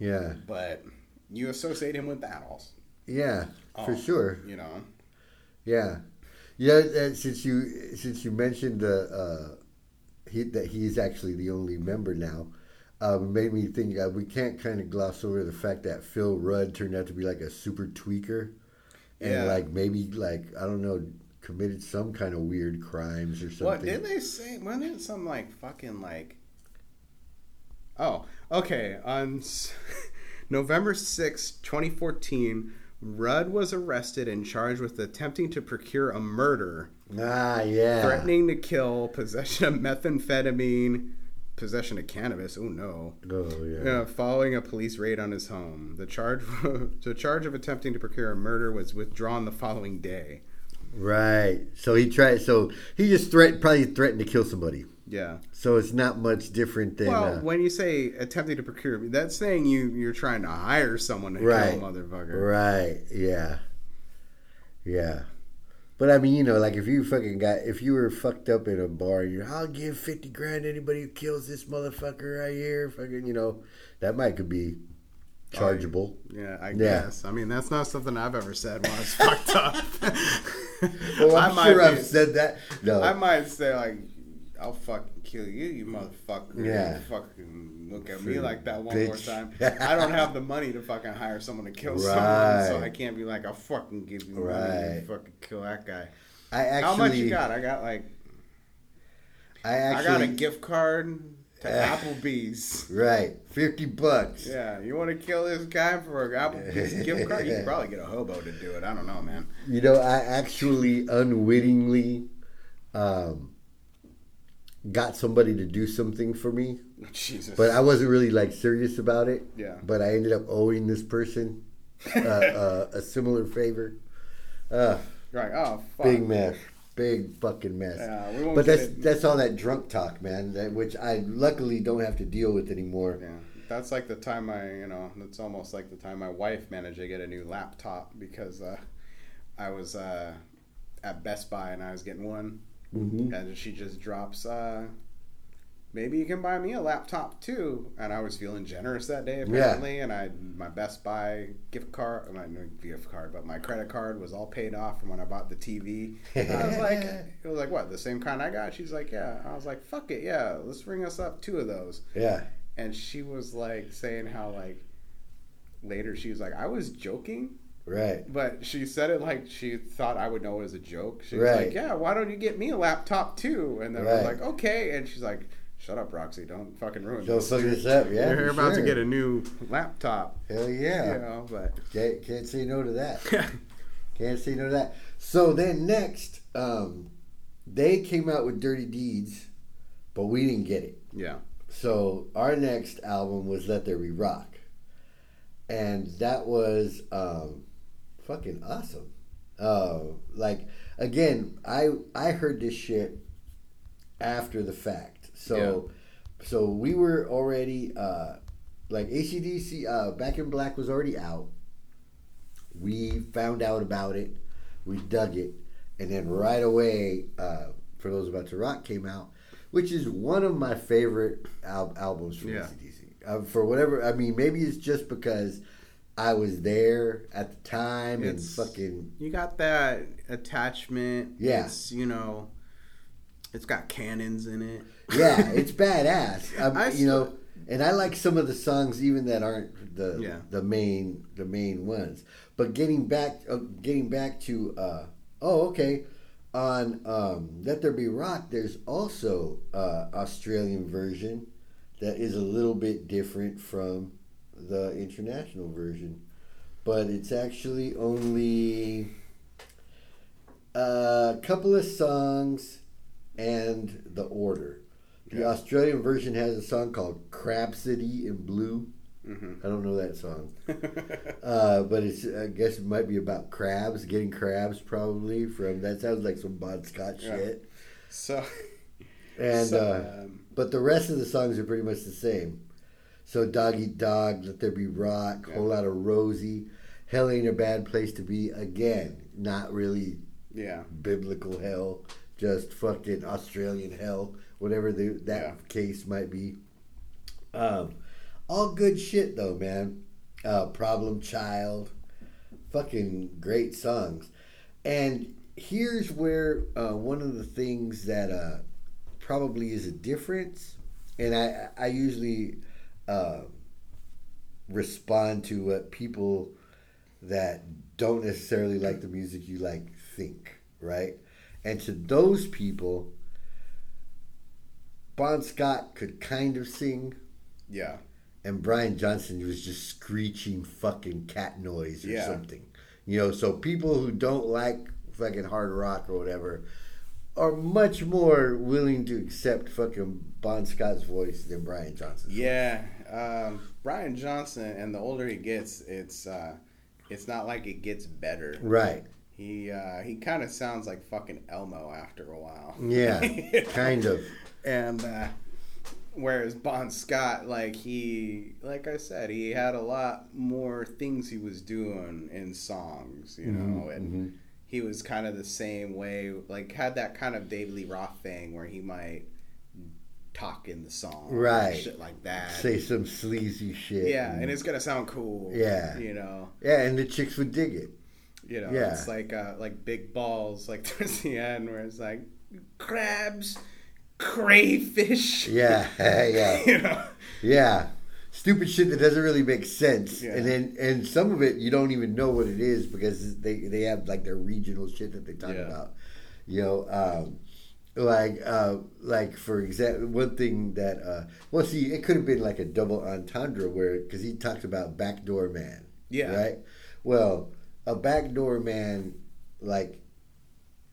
S1: Yeah.
S2: But you associate him with also.
S1: Yeah. For
S2: Oh,
S1: sure.
S2: You know.
S1: Yeah. Yeah. uh, since you since you mentioned the uh, he, that he's actually the only member now, um, made me think uh, we can't kind of gloss over the fact that Phil Rudd turned out to be like a super tweaker, and
S2: Yeah.
S1: like maybe like I don't know committed some kind of weird crimes or something.
S2: What did they say? Wasn't it some like fucking like? Oh, okay. On November sixth, 2014, Rudd was arrested and charged with attempting to procure a murder,
S1: Ah, yeah.
S2: threatening to kill, possession of methamphetamine, possession of cannabis. Oh no.
S1: Oh yeah.
S2: Uh, following a police raid on his home, the charge the charge of attempting to procure a murder was withdrawn the following day.
S1: Right. So he tried. So he just threat probably threatened to kill somebody.
S2: Yeah.
S1: So it's not much different than.
S2: Well,
S1: uh,
S2: when you say attempting to procure, that's saying you you're trying to hire someone to
S1: Right.
S2: kill a motherfucker.
S1: Right. Yeah. Yeah. But I mean, you know, like if you fucking got, if you were fucked up in a bar, you're, I'll give fifty grand to anybody who kills this motherfucker right here. Fucking, you know, that might could be chargeable.
S2: Yeah, I
S1: Yeah.
S2: guess. I mean, that's not something I've ever said when I was fucked up.
S1: Well,
S2: I
S1: I'm
S2: might
S1: sure
S2: be-
S1: I've said that. No,
S2: I might say like, "I'll fucking kill you, you motherfucker."
S1: Yeah.
S2: Fucking look at me like that one more time. I don't have the money to fucking hire someone to kill someone, so I can't be like, "I'll fucking give you money
S1: Right.
S2: to fucking kill that guy."
S1: I actually,
S2: How much you got? I got like,
S1: I actually,
S2: I got a gift card to. Applebee's.
S1: right, fifty bucks.
S2: Yeah, you want to kill this guy for an Applebee's gift card? You can probably get a hobo to do it. I don't know, man.
S1: You know, I actually unwittingly um, got somebody to do something for me,
S2: Jesus.
S1: but I wasn't really like serious about it.
S2: Yeah.
S1: But I ended up owing this person uh, uh, a similar favor. Uh,
S2: right. Oh, fuck.
S1: big mess, big fucking mess.
S2: Yeah, we won't
S1: but that's
S2: it.
S1: that's all that drunk talk, man. That, which I luckily don't have to deal with anymore.
S2: Yeah, that's like the time I, you know, that's almost like the time my wife managed to get a new laptop because uh, I was uh, at Best Buy and I was getting one,
S1: hmm
S2: and she just drops, uh, maybe you can buy me a laptop too. And I was feeling generous that day apparently, and I my Best Buy gift card, my gift card, but my credit card was all paid off from when I bought the TV. And I was like, it was like what the same kind I got. She's like, yeah. I was like, fuck it, yeah. Let's ring us up two of those
S1: Yeah.
S2: and she was like saying how like later she was like I was joking,
S1: Right.
S2: but she said it like she thought I would know it as a joke. She was like, "Yeah, why don't you get me a laptop too?" And then I was like, "Okay," and she's like. Shut up, Roxy! Don't fucking ruin
S1: Don't
S2: this.
S1: fuck this up. Yeah.
S2: You're
S1: for
S2: about to get a new laptop.
S1: Hell yeah!
S2: You know, but
S1: Can't, can't say no to that. Can't say no to that. So then next, um, they came out with Dirty Deeds, but we didn't get it.
S2: yeah,
S1: So our next album was Let There Be Rock, and that was um, fucking awesome. Uh, like again, I I heard this shit after the fact. So so we were already uh, like ACDC. Uh, Back in Black was already out. We found out about it. We dug it, and then right away, uh, for those about to rock came out, which is one of my favorite al- albums from
S2: Yeah.
S1: ACDC. Uh, for whatever, I mean, maybe it's just because I was there at the time
S2: It's-
S1: and fucking
S2: you got that attachment.
S1: Yeah.
S2: it's, you know, it's got cannons in it.
S1: yeah, it's badass. Um,
S2: I
S1: you know, and I like some of the songs even that aren't the
S2: Yeah.
S1: the main the main ones. But getting back uh, getting back to uh, oh okay on um, Let There Be Rock, there's also uh, Australian version that is a little bit different from the international version, but it's actually only a couple of songs and the order. The. Australian version has a song called "Crabsody in Blue.
S2: hmm
S1: I don't know that song, uh, but it's I guess it might be about crabs, getting crabs probably from that sounds like some Bon Scott
S2: Yeah.
S1: shit.
S2: so,
S1: And
S2: so,
S1: uh,
S2: um,
S1: but the rest of the songs are pretty much the same. So Dog Eat Dog, Let There Be Rock,
S2: Yeah.
S1: Whole Lotta Rosie, Hell Ain't a Bad Place to Be. Again, not really
S2: yeah,
S1: biblical hell, just fucking Australian hell, whatever the, that
S2: Yeah.
S1: case might be. Um, all good shit though, man. Uh, Problem Child, fucking great songs. And here's where uh, one of the things that uh, probably is a difference, and I I usually uh, respond to what people that don't necessarily like the music you like think, right? And to those people, Bon Scott could kind of sing,
S2: yeah,
S1: and Brian Johnson was just screeching fucking cat noise or
S2: Yeah.
S1: something. You know, so people who don't like fucking hard rock or whatever are much more willing to accept fucking Bon Scott's voice than Brian Johnson's.
S2: yeah. Um, Brian Johnson, and the older he gets, it's uh, it's not like it gets better.
S1: Right.
S2: He uh, he kind of sounds like fucking Elmo after a while.
S1: Yeah. kind of.
S2: and uh, whereas Bon Scott, like he, like I said, he had a lot more things he was doing in songs, you know,
S1: Mhm,
S2: and
S1: mhm.
S2: he was kind of the same way, like had that kind of David Lee Roth thing where he might talk in the song,
S1: Right.
S2: Shit like that.
S1: Say some sleazy shit.
S2: yeah, and it's gonna sound cool.
S1: Yeah.
S2: you know,
S1: yeah, and the chicks would dig it.
S2: you know,
S1: Yeah.
S2: it's like uh, like big balls, like towards the end where it's like crabs, crayfish.
S1: Yeah, yeah,
S2: you know.
S1: yeah. Stupid shit that doesn't really make sense,
S2: Yeah.
S1: and then and some of it you don't even know what it is because they they have like their regional shit that they talk
S2: Yeah.
S1: about. You know, um, like uh, like for example, one thing that uh, well, see, it could have been like a double entendre where because he talks about backdoor man.
S2: Yeah.
S1: Right. Well, a backdoor man, like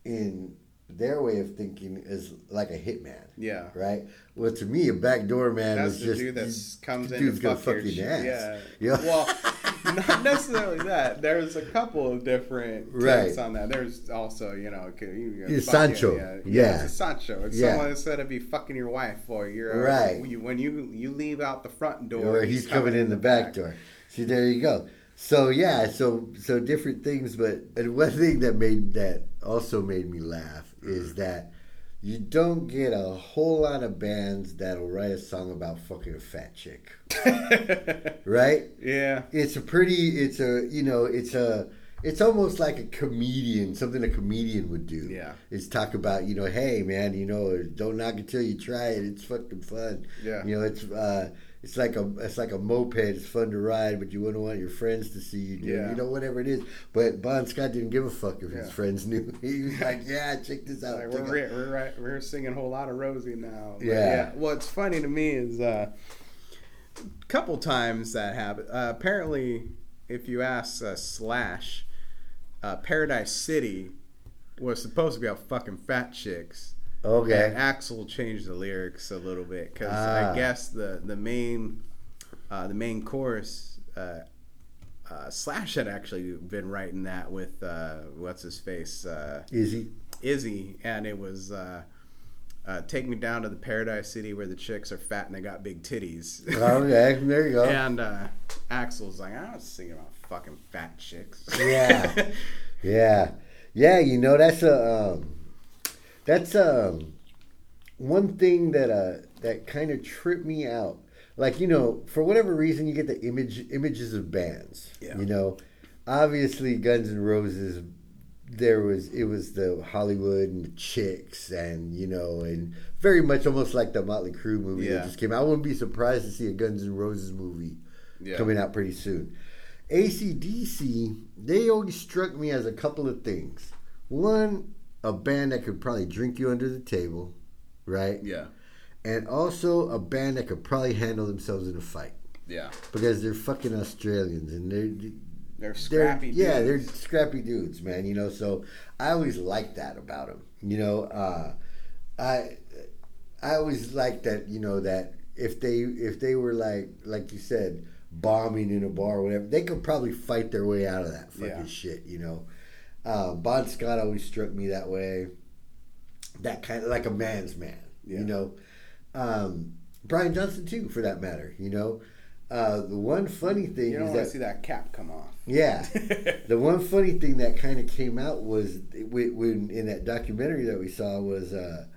S1: in their way of thinking, is like a hitman.
S2: Yeah.
S1: Right. Well, to me, a backdoor man
S2: That's the
S1: just
S2: dude that comes in to
S1: dude's gonna
S2: fuck, your
S1: fuck your ass.
S2: Yeah.
S1: Yeah.
S2: Well, not necessarily that. There's a couple of different
S1: Right.
S2: takes on that. There's also, you know, you fuck
S1: Sancho.
S2: Yeah, yeah.
S1: Yeah.
S2: it's a Sancho. It's
S1: Yeah.
S2: someone said to be fucking your wife, or you're
S1: Right.
S2: You, when you you leave out the front door,
S1: or he's, coming, in the back door. See, there you go. So yeah, so so different things, but and one thing that made that also made me laugh is that you don't get a whole lot of bands that'll write a song about fucking a fat chick, right?
S2: yeah.
S1: It's a pretty, it's a you know, it's a. It's almost like a comedian, something a comedian would do.
S2: Yeah.
S1: Is talk about, you know, hey man, you know, don't knock it till you try it. It's fucking fun.
S2: Yeah.
S1: You know, it's uh, it's like a it's like a moped. It's fun to ride, but you wouldn't want your friends to see you do.
S2: Yeah.
S1: You know, whatever it is. But Bon Scott didn't give a fuck if his friends knew. He was like, yeah, check this out.
S2: Like we're, we're, we're, right- we're singing a Whole Lotta Rosie now. But
S1: Yeah.
S2: What's funny to me is uh, a couple times that happened. Uh, apparently, if you ask uh, Slash, uh, Paradise City was supposed to be about fucking fat chicks.
S1: Okay.
S2: Axl changed the lyrics a little bit because
S1: Ah.
S2: I guess the the main uh, the main chorus. Uh, uh, Slash had actually been writing that with uh, what's his face, uh,
S1: Izzy.
S2: Izzy, and it was uh, uh, "Take Me Down to the Paradise City where the chicks are fat and they got big titties."
S1: Okay, there you go.
S2: and uh, Axl's like, "I was singing about fucking fat chicks."
S1: Yeah. Yeah, yeah. You know that's a um, that's um one thing that uh that kind of tripped me out. Like you know, for whatever reason, you get the image images of bands.
S2: Yeah.
S1: You know, obviously Guns N' Roses. There was it was the Hollywood and the chicks and you know and very much almost like the Motley Crue movie
S2: Yeah.
S1: that just came out. I wouldn't be surprised to see a Guns N' Roses movie
S2: Yeah.
S1: coming out pretty soon. ACDC, they always struck me as a couple of things. One, a band that could probably drink you under the table, right?
S2: yeah,
S1: And also a band that could probably handle themselves in a fight
S2: yeah,
S1: because they're fucking Australians and they're
S2: they're
S1: they're
S2: scrappy.
S1: yeah they're scrappy dudes, man. You know, so I always liked that about them. You know, uh, I I always liked that. You know that if they if they were like like you said bombing in a bar or whatever, they could probably fight their way out of that fucking
S2: Yeah.
S1: shit. You know, uh, Bon Scott always struck me that way. That kind of like a man's man.
S2: Yeah.
S1: You know, um, Brian Johnson too, for that matter. You know. Uh, the one funny thing
S2: You don't
S1: is that
S2: see that cap come off.
S1: yeah. the one funny thing that kind of came out was when, when in that documentary that we saw was uh,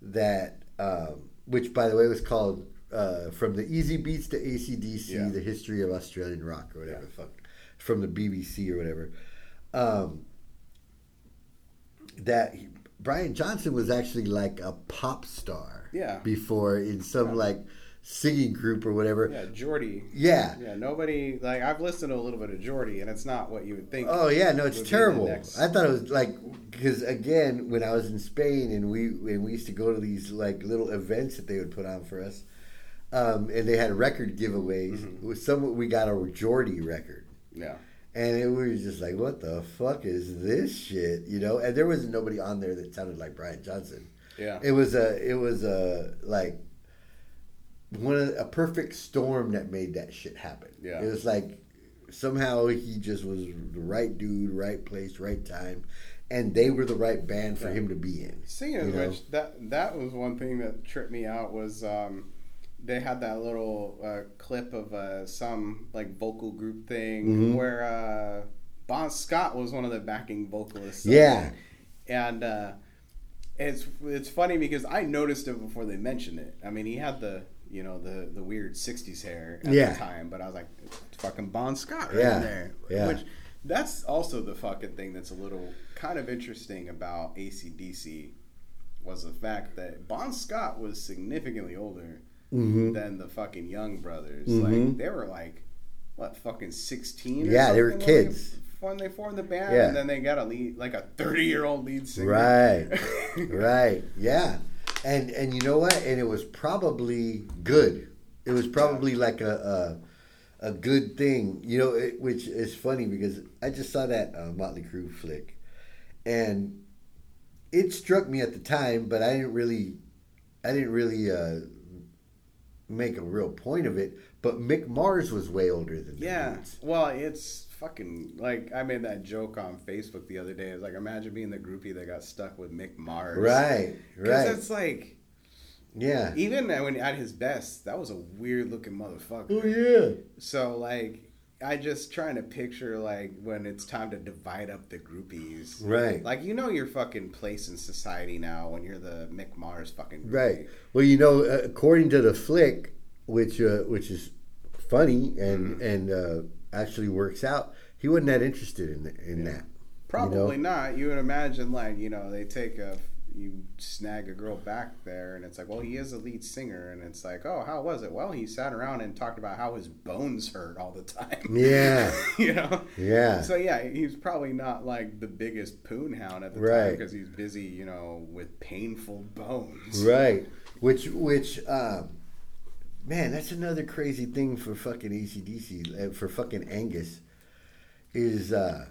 S1: that, um, which by the way was called uh, From the Easybeats to ACDC,
S2: Yeah.
S1: The History of Australian Rock or whatever
S2: Yeah.
S1: the fuck, from the BBC or whatever. Um, that he- Brian Johnson was actually like a pop star
S2: Yeah.
S1: before in some
S2: Yeah.
S1: like singing group or whatever.
S2: Yeah, Geordie.
S1: Yeah.
S2: Yeah, nobody like I've listened to a little bit of Geordie, and it's not what you would think.
S1: Oh yeah, no, it's
S2: would be the
S1: terrible. I thought it was like because again, when I was in Spain and we and we used to go to these like little events that they would put on for us, um, and they had record giveaways.
S2: Mm-hmm.
S1: Some we got a Geordie record,
S2: Yeah,
S1: and it was just like, what the fuck is this shit, you know? And there was nobody on there that sounded like Brian Johnson.
S2: yeah,
S1: It was a it was a like one of a perfect storm that made that shit happen.
S2: Yeah.
S1: It was like somehow he just was the right dude, right place, right time, and they were the right band for
S2: Yeah.
S1: him to be in. Know?
S2: which, that that was one thing that tripped me out was um, they had that little uh, clip of uh, some like vocal group thing
S1: Mhm.
S2: where uh, Bon Scott was one of the backing vocalists.
S1: Yeah.
S2: and uh, it's it's funny because I noticed it before they mentioned it. I mean, he had the you know the the weird '60s hair at
S1: Yeah.
S2: the time, but I was like, it's fucking Bon Scott right
S1: Yeah.
S2: there.
S1: Yeah.
S2: Which that's also the fucking thing that's a little kind of interesting about ACDC was the fact that Bon Scott was significantly older
S1: Mm-hmm.
S2: than the fucking Young Brothers.
S1: Mhm.
S2: Like they were like what fucking sixteen? or
S1: Yeah, they were kids.
S2: when they formed the band,
S1: Yeah.
S2: and then they got a lead like a thirty year old lead singer.
S1: Right. right. Yeah. And and you know what? And it was probably good. It was probably like a a, a good thing. You know, it, which is funny because I just saw that uh, Motley Crue flick, and it struck me at the time, but I didn't really, I didn't really uh, make a real point of it. But Mick Mars was way older than
S2: Yeah.
S1: dudes.
S2: Well, it's fucking like I made that joke on Facebook the other day. It's like imagine being the groupie that got stuck with Mick Mars.
S1: Right.
S2: Because
S1: Right.
S2: it's like
S1: Yeah.
S2: even when at his best, that was a weird looking motherfucker.
S1: Oh yeah.
S2: So like I just trying to picture like when it's time to divide up the groupies.
S1: Right.
S2: Like you know your fucking place in society now when you're the Mick Mars fucking groupie.
S1: Right. Well, you know, uh, according to the flick, which uh, which is funny and
S2: Mm-hmm.
S1: and uh, actually works out, he wasn't that interested in in that.
S2: Probably
S1: You know?
S2: not. You would imagine like you know they take a you snag a girl back there and it's like well he is a lead singer and it's like oh how was it well he sat around and talked about how his bones hurt all the time
S1: Yeah.
S2: you know
S1: Yeah.
S2: so yeah he's probably not like the biggest poon hound at the time because he's busy you know with painful bones
S1: Right. Which which um, man, that's another crazy thing for fucking ACDC uh, for fucking Angus is uh,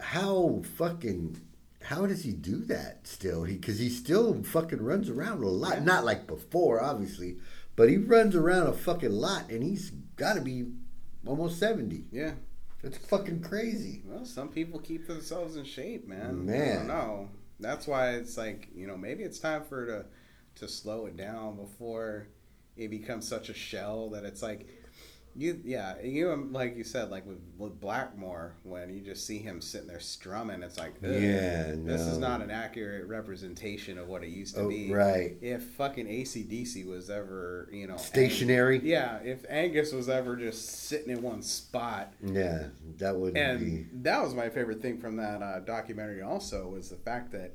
S1: how fucking how does he do that still? He because he still fucking runs around a lot.
S2: Yeah.
S1: Not like before, obviously, but he runs around a fucking lot, and he's got to be almost seventy.
S2: yeah
S1: That's fucking crazy.
S2: well some people keep themselves in shape man I
S1: Man.
S2: don't that's why it's like you know maybe it's time for to to slow it down before it becomes such a shell that it's like you yeah you like you said like with, with Blackmore when you just see him sitting there strumming it's like
S1: Yeah,
S2: this is not an accurate representation of what it used to
S1: Oh,
S2: be
S1: right.
S2: if fucking ACDC was ever you know
S1: Stationary.
S2: Ang- yeah if Angus was ever just sitting in one spot
S1: Yeah, that would
S2: and
S1: be.
S2: that was my favorite thing from that uh, documentary. Also, was the fact that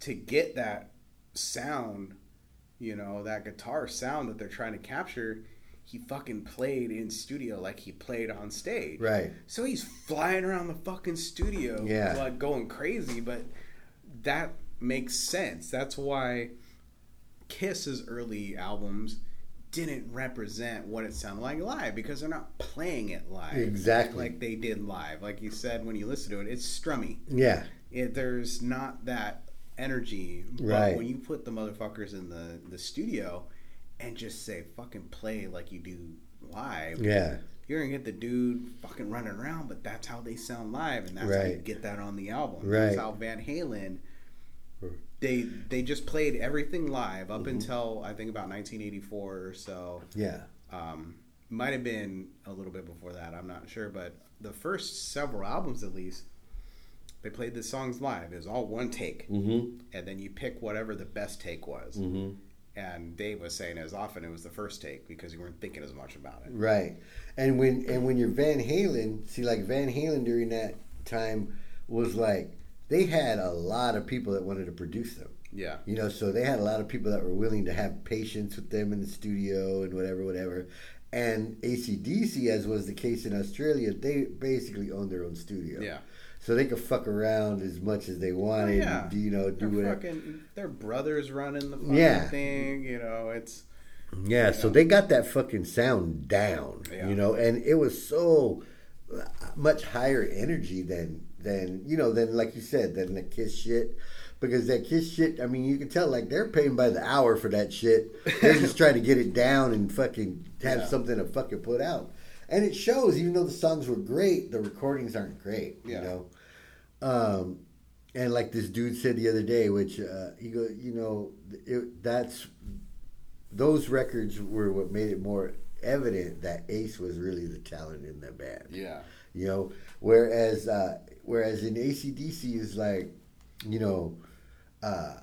S2: to get that sound, you know, that guitar sound that they're trying to capture, he fucking played in studio like he played on stage.
S1: Right.
S2: So he's flying around the fucking studio,
S1: Yeah.
S2: like going crazy. But that makes sense. That's why Kiss's early albums didn't represent what it sounded like live because they're not playing it live
S1: Exactly.
S2: like they did live. Like you said, when you listen to it, it's strummy.
S1: Yeah.
S2: It, there's not that energy. But
S1: Right.
S2: when you put the motherfuckers in the, the studio and just say fucking play like you do live,
S1: Yeah.
S2: you're gonna get the dude fucking running around, but that's how they sound live, and that's how you get that on the album.
S1: Right.
S2: That's how Van Halen. They they just played everything live up
S1: Mm-hmm.
S2: until I think about 1984 or so.
S1: Yeah.
S2: Um, might have been a little bit before that. I'm not sure, but the first several albums, at least, they played the songs live. It was all one take,
S1: Mm-hmm.
S2: and then you pick whatever the best take was.
S1: Mm-hmm.
S2: And Dave was saying as often it was the first take because you weren't thinking as much about it.
S1: Right. And when and when you're Van Halen, see like Van Halen during that time was like they had a lot of people that wanted to produce them.
S2: Yeah,
S1: You know, so they had a lot of people that were willing to have patience with them in the studio and whatever, whatever. And ACDC, as was the case in Australia, they basically owned their own studio.
S2: yeah.
S1: So they could fuck around as much as they wanted.
S2: yeah.
S1: and, you know, do
S2: They're
S1: whatever.
S2: fucking, their brothers running the fucking
S1: Yeah.
S2: thing. You know, it's
S1: Yeah, so they got that fucking sound down,
S2: Yeah.
S1: you know, and it was so uh, much higher energy than than you know than like you said than the Kiss shit, because that Kiss shit, I mean, you can tell like they're paying by the hour for that shit. They're just trying to get it down and fucking have
S2: Yeah.
S1: something to fucking put out, and it shows. Even though the songs were great, the recordings aren't great,
S2: Yeah.
S1: you know. Um, and like this dude said the other day, which uh, he go, you know, it, that's those records were what made it more evident that Ace was really the talent in that band.
S2: yeah,
S1: You know, whereas uh, whereas in ACDC is like, you know, uh,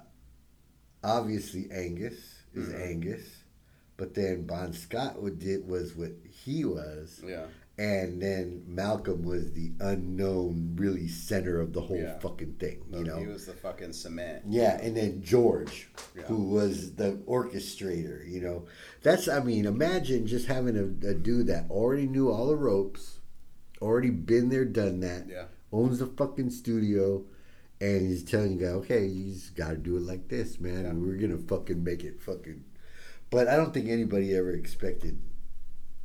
S1: obviously Angus is
S2: Mhm.
S1: Angus, but then Bon Scott did was what he was,
S2: Yeah.
S1: And then Malcolm was the unknown, really center of the whole
S2: Yeah.
S1: fucking thing. You know,
S2: he was the fucking cement.
S1: yeah, and then George,
S2: Yeah.
S1: who was the orchestrator, you know. That's, I mean, imagine just having a, a dude that already knew all the ropes, already been there, done that,
S2: Yeah.
S1: owns the fucking studio, and he's telling you, okay, you just got to do it like this, man.
S2: Yeah.
S1: We're going to fucking make it fucking. But I don't think anybody ever expected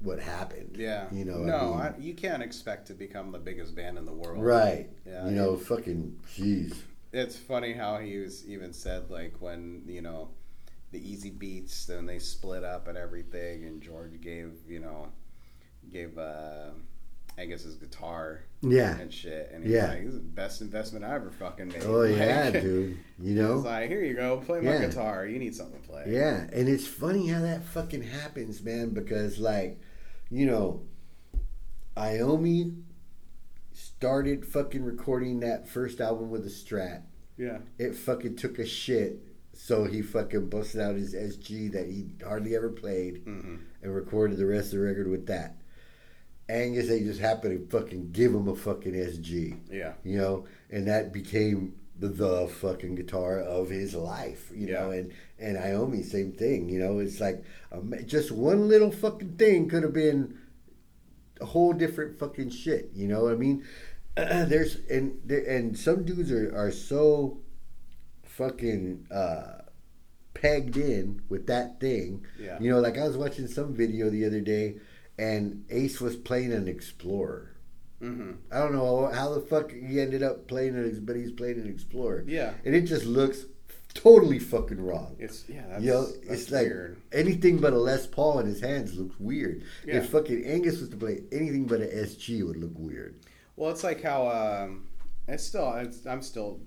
S1: what happened.
S2: Yeah.
S1: You know, I
S2: no,
S1: mean-
S2: I you can't expect to become the biggest band in the world.
S1: Right.
S2: Yeah,
S1: you know, fucking, jeez.
S2: It's funny how he was even said like when you know the Easybeats, then they split up and everything, and George gave you know gave uh, I guess his guitar
S1: Yeah.
S2: and shit, and he's
S1: Yeah.
S2: like, "This is the best investment I ever fucking made."
S1: Oh, yeah,
S2: Like,
S1: dude. You know?
S2: He's like, "Here you go, play my
S1: Yeah.
S2: guitar. You need something to play."
S1: Yeah, and it's funny how that fucking happens, man, because like, you know, Iommi started fucking recording that first album with a strat.
S2: yeah,
S1: It fucking took a shit, so he fucking busted out his SG that he hardly ever played
S2: hmm
S1: and recorded the rest of the record with that. Angus, they just happened to fucking give him a fucking SG
S2: yeah,
S1: you know, and that became the, the fucking guitar of his life, you know, and and Iommi, same thing, you know, it's like um, just one little fucking thing could have been a whole different fucking shit, you know what I mean? There's and there, and some dudes are are so fucking uh, pegged in with that thing,
S2: yeah.
S1: you know, like I was watching some video the other day, and Ace was playing an Explorer.
S2: hmm
S1: I don't know how the fuck he ended up playing it, but he's playing an Explorer,
S2: Yeah,
S1: and it just looks totally fucking wrong.
S2: it's yeah. That's,
S1: You know,
S2: that's
S1: it's like
S2: weird.
S1: anything but a Les Paul in his hands looks weird.
S2: Yeah.
S1: If fucking Angus was to play anything but an SG, it would look weird.
S2: Well, it's like how um, it's still it's, I'm still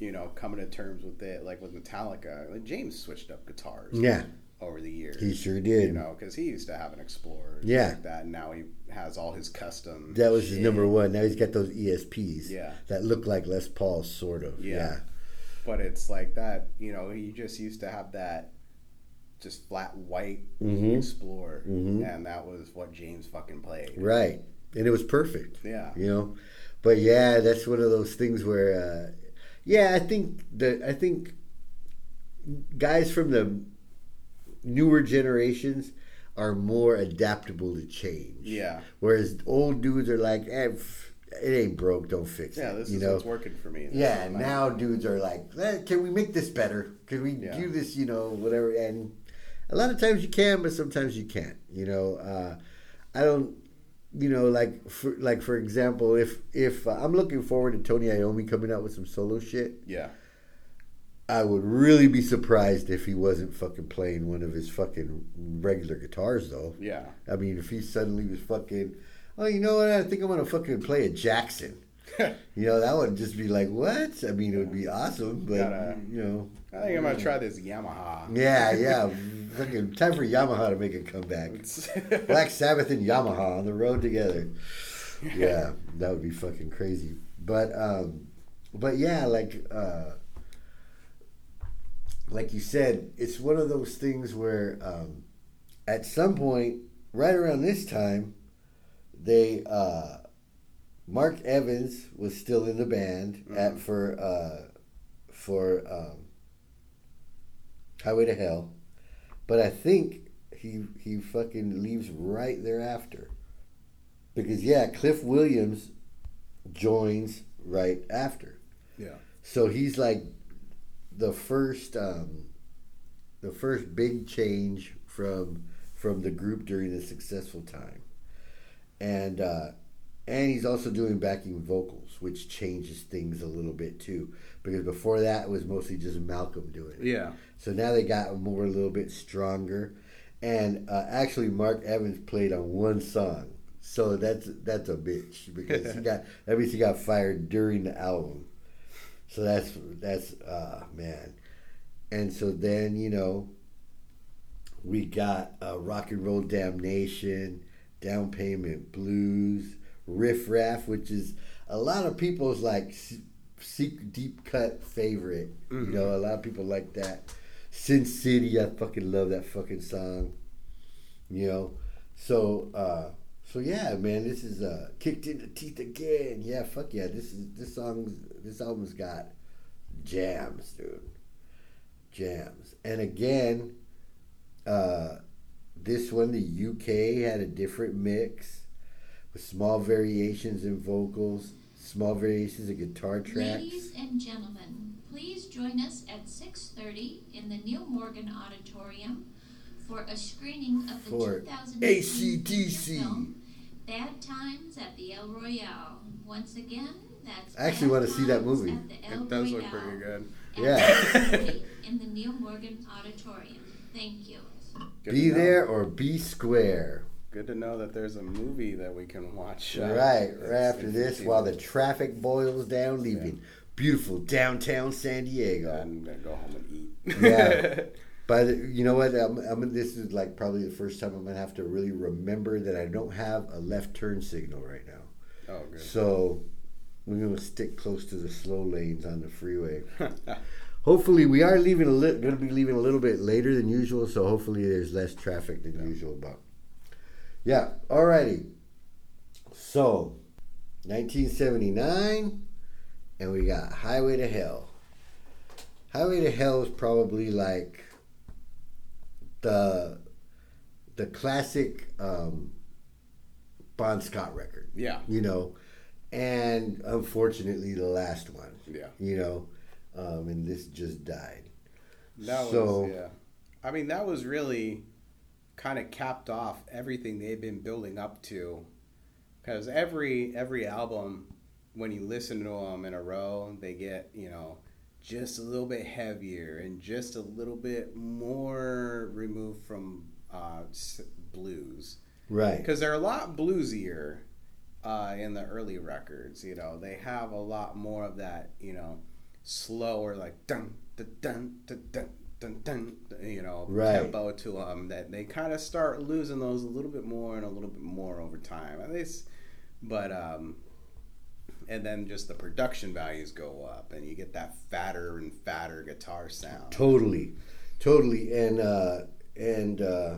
S2: you know coming to terms with it. Like with Metallica, like James switched up guitars
S1: Yeah,
S2: over the years.
S1: he sure did.
S2: you know, because he used to have an Explorer,
S1: Yeah.
S2: like that, and now he has all his custom.
S1: that was his number one. Now he's got those ESPs
S2: Yeah,
S1: that look like Les Paul, sort of.
S2: Yeah. But it's like that. You know, he just used to have that just flat white
S1: yeah. hmm
S2: Explorer,
S1: Mhm.
S2: and that was what James fucking played.
S1: Right, and it was perfect.
S2: Yeah,
S1: you know but yeah that's one of those things where uh, yeah i think the i think guys from the newer generations are more adaptable to change
S2: yeah,
S1: whereas old dudes are like eh, it ain't broke don't fix
S2: yeah.
S1: it Yeah,
S2: This
S1: you
S2: is
S1: know
S2: what's working for me. This
S1: yeah now dudes are like eh, can we make this better can we
S2: Yeah.
S1: do this you know whatever and a lot of times you can but sometimes you can't you know uh, i don't you know like for like for example if if uh, i'm looking forward to tony iommi coming out with some solo shit
S2: yeah,
S1: i would really be surprised if he wasn't fucking playing one of his fucking regular guitars though
S2: yeah.
S1: i mean if he suddenly was fucking oh you know what i think i'm gonna fucking play a jackson you know, that would just be like, what? I mean, it would be awesome, but
S2: Gotta-
S1: you know,
S2: I think I'm gonna try this Yamaha.
S1: yeah, yeah. Fucking time for Yamaha to make a comeback. Black Sabbath and Yamaha on the road together. Yeah, that would be fucking crazy. But um, but yeah, like uh, like you said, it's one of those things where um, at some point, right around this time, they uh, Mark Evans was still in the band at
S2: Mhm.
S1: for uh, for um, Highway to Hell, but I think he he fucking leaves right thereafter because yeah, Cliff Williams joins right after.
S2: Yeah.
S1: So he's like the first um, the first big change from from the group during the successful time. And uh, and he's also doing backing vocals, which changes things a little bit too. Because before that it was mostly just Malcolm doing it.
S2: Yeah.
S1: So now they got more a little bit stronger. And uh, actually Mark Evans played on one song. So that's that's a bitch because he got that means he got fired during the album. So that's that's uh man. And so then, you know, we got uh, Rock and Roll Damnation, Down Payment Blues, Riff Raff, which is a lot of people's like secret deep cut favorite. You know, a lot of people like that. Sin City, I fucking love that fucking song. You know, so uh, so yeah, man, this is uh, kicked in the teeth again. Yeah, fuck yeah, this is this song's this album's got jams, dude, jams. And again, uh, this one the UK had a different mix with small variations in vocals, small variations in guitar tracks.
S3: Ladies and gentlemen, please join us at 6:30 in the Neil Morgan Auditorium for a screening of the
S1: For
S3: 2018
S1: AC/DC.
S3: film Bad Times at the El Royale. Once again, that's
S1: I actually
S3: Bad
S1: wanna see that movie.
S3: at the El
S2: It does look pretty good.
S1: Yeah.
S3: in the Neil Morgan Auditorium. Thank you.
S2: Good
S1: Be there or be square.
S2: Good to know that there's a movie that we can watch. uh,
S1: right, right after this, while the traffic boils down, leaving beautiful downtown San Diego.
S2: I'm gonna go home and eat.
S1: Yeah. But you know what? I'm, I'm, this is like probably the first time I'm gonna have to really remember that I don't have a left turn signal right now.
S2: oh, good.
S1: So we're gonna stick close to the slow lanes on the freeway. Hopefully, we are leaving a li- going to be leaving a little bit later than usual, so hopefully there's less traffic than usual. But yeah, alrighty. So, 1979, and we got Highway to Hell. Highway to Hell is probably like the the classic um, Bon Scott record
S2: yeah,
S1: you know, and unfortunately the last one,
S2: yeah.
S1: you know, um, and this just died.
S2: That
S1: So-
S2: was yeah. I mean, that was really kind of capped off everything they've been building up to, because every every album, when you listen to them in a row, they get you know just a little bit heavier and just a little bit more removed from uh, blues
S1: Right.
S2: because they're a lot bluesier uh, in the early records. You know, they have a lot more of that. You know, slower like dun dun dun dun dun dun, dun you know
S1: Right.
S2: tempo to them. That they kind of start losing those a little bit more and a little bit more over time. At least, but um. And then just the production values go up, and you get that fatter and fatter guitar sound.
S1: Totally, totally, and uh, and uh,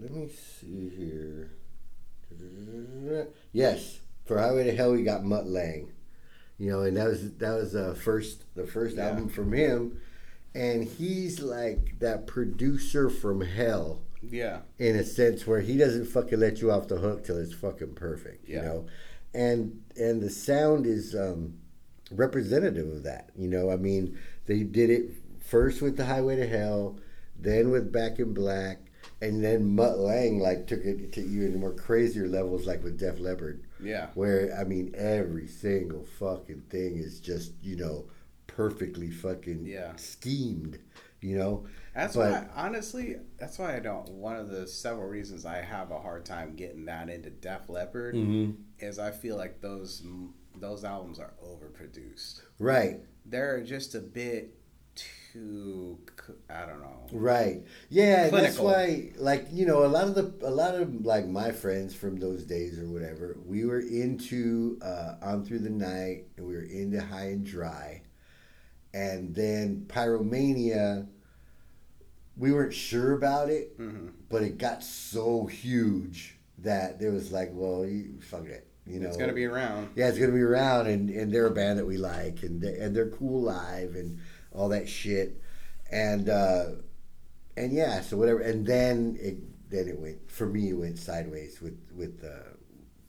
S1: let me see here. Yes, for Highway to Hell, we got Mutt Lange. You know, and that was that was the first the first
S2: Yeah.
S1: album from him, and he's like that producer from hell.
S2: Yeah,
S1: in a sense where he doesn't fucking let you off the hook till it's fucking perfect,
S2: yeah.
S1: you know, and and the sound is um, representative of that. You know, I mean, they did it first with the Highway to Hell, then with Back in Black, and then Mutt Lange like took it to even more crazier levels, like with Def Leppard,
S2: yeah,
S1: where I mean, every single fucking thing is just you know perfectly fucking
S2: Yeah.
S1: schemed, you know.
S2: That's
S1: But-
S2: why, honestly, that's why I don't. One of the several reasons I have a hard time getting that into Def Leppard
S1: Mm-hmm.
S2: is I feel like those those albums are overproduced.
S1: Right.
S2: They're just a bit too. I don't know.
S1: Right. Yeah, and that's why like, you know, a lot of the a lot of like my friends from those days or whatever, we were into uh On Through the Night and we were into High and Dry. And then Pyromania we weren't sure about it,
S2: hmm
S1: but it got so huge that there was like, well, you fuck it, you know.
S2: It's gonna be around.
S1: Yeah, it's gonna be around, and, and they're a band that we like, and they, and they're cool live, and all that shit, and uh, and yeah, so whatever, and then it then it went for me, it went sideways with with the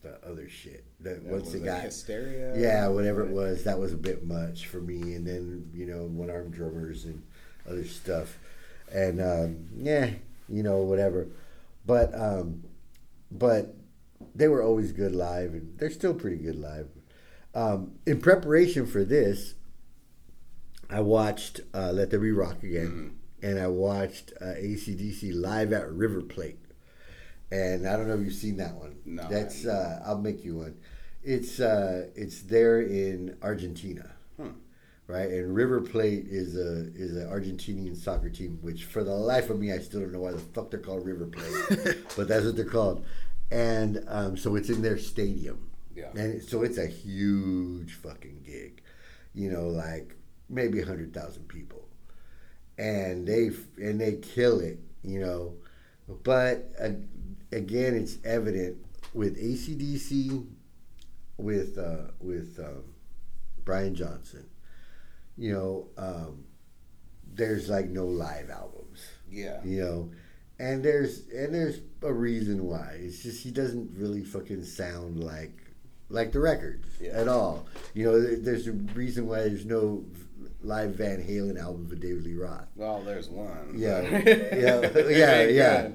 S1: the other shit. That
S2: That
S1: once it got
S2: hysteria.
S1: yeah, whatever it was, that was a bit much for me, and then you know one armed drummers and other stuff, and um, yeah, you know whatever, but um, but they were always good live, and they're still pretty good live. Um, in preparation for this, I watched uh, Let There Be Rock again, and I watched uh, ACDC live at River Plate. And I don't know if you've seen that one.
S2: No,
S1: that's uh, I'll make you one. It's uh, it's there in Argentina,
S2: Hmm.
S1: right? And River Plate is a is an Argentinian soccer team, which for the life of me I still don't know why the fuck they're called River Plate, but that's what they're called. and um, so it's in their stadium,
S2: Yeah.
S1: and so it's a huge fucking gig, you know, like maybe a hundred thousand people, and they and they kill it, you know, but uh, again, it's evident with ACDC, with uh, with um, Brian Johnson, you know, um, there's like no live albums.
S2: Yeah.
S1: you know? And there's and there's a reason why. It's just he doesn't really fucking sound like like the records
S2: Yeah.
S1: at all. You know there's a reason why there's no live van halen album for david lee roth
S2: Well, there's one.
S1: yeah yeah yeah yeah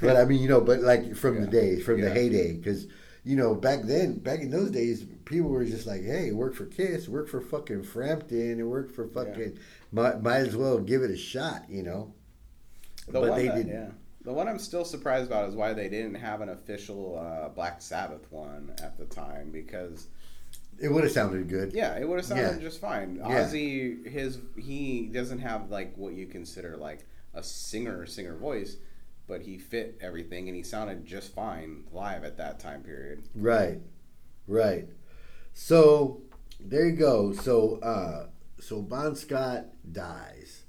S1: but i mean you know but like from the
S2: Yeah.
S1: days from the heyday because you know back then back in those days people were just like hey work for kiss work for fucking frampton and work for fucking might, might as well give it a shot you know
S2: The
S1: but
S2: one
S1: they
S2: that,
S1: didn't.
S2: yeah. The one I'm still surprised about is why they didn't have an official uh, Black Sabbath one at the time because
S1: It would have sounded good.
S2: yeah, it would have sounded
S1: Yeah.
S2: just fine.
S1: Yeah.
S2: Ozzy, his he doesn't have like what you consider like a singer singer voice, but he fit everything and he sounded just fine live at that time period.
S1: Right. Right. So there you go. So uh so Bon Scott dies.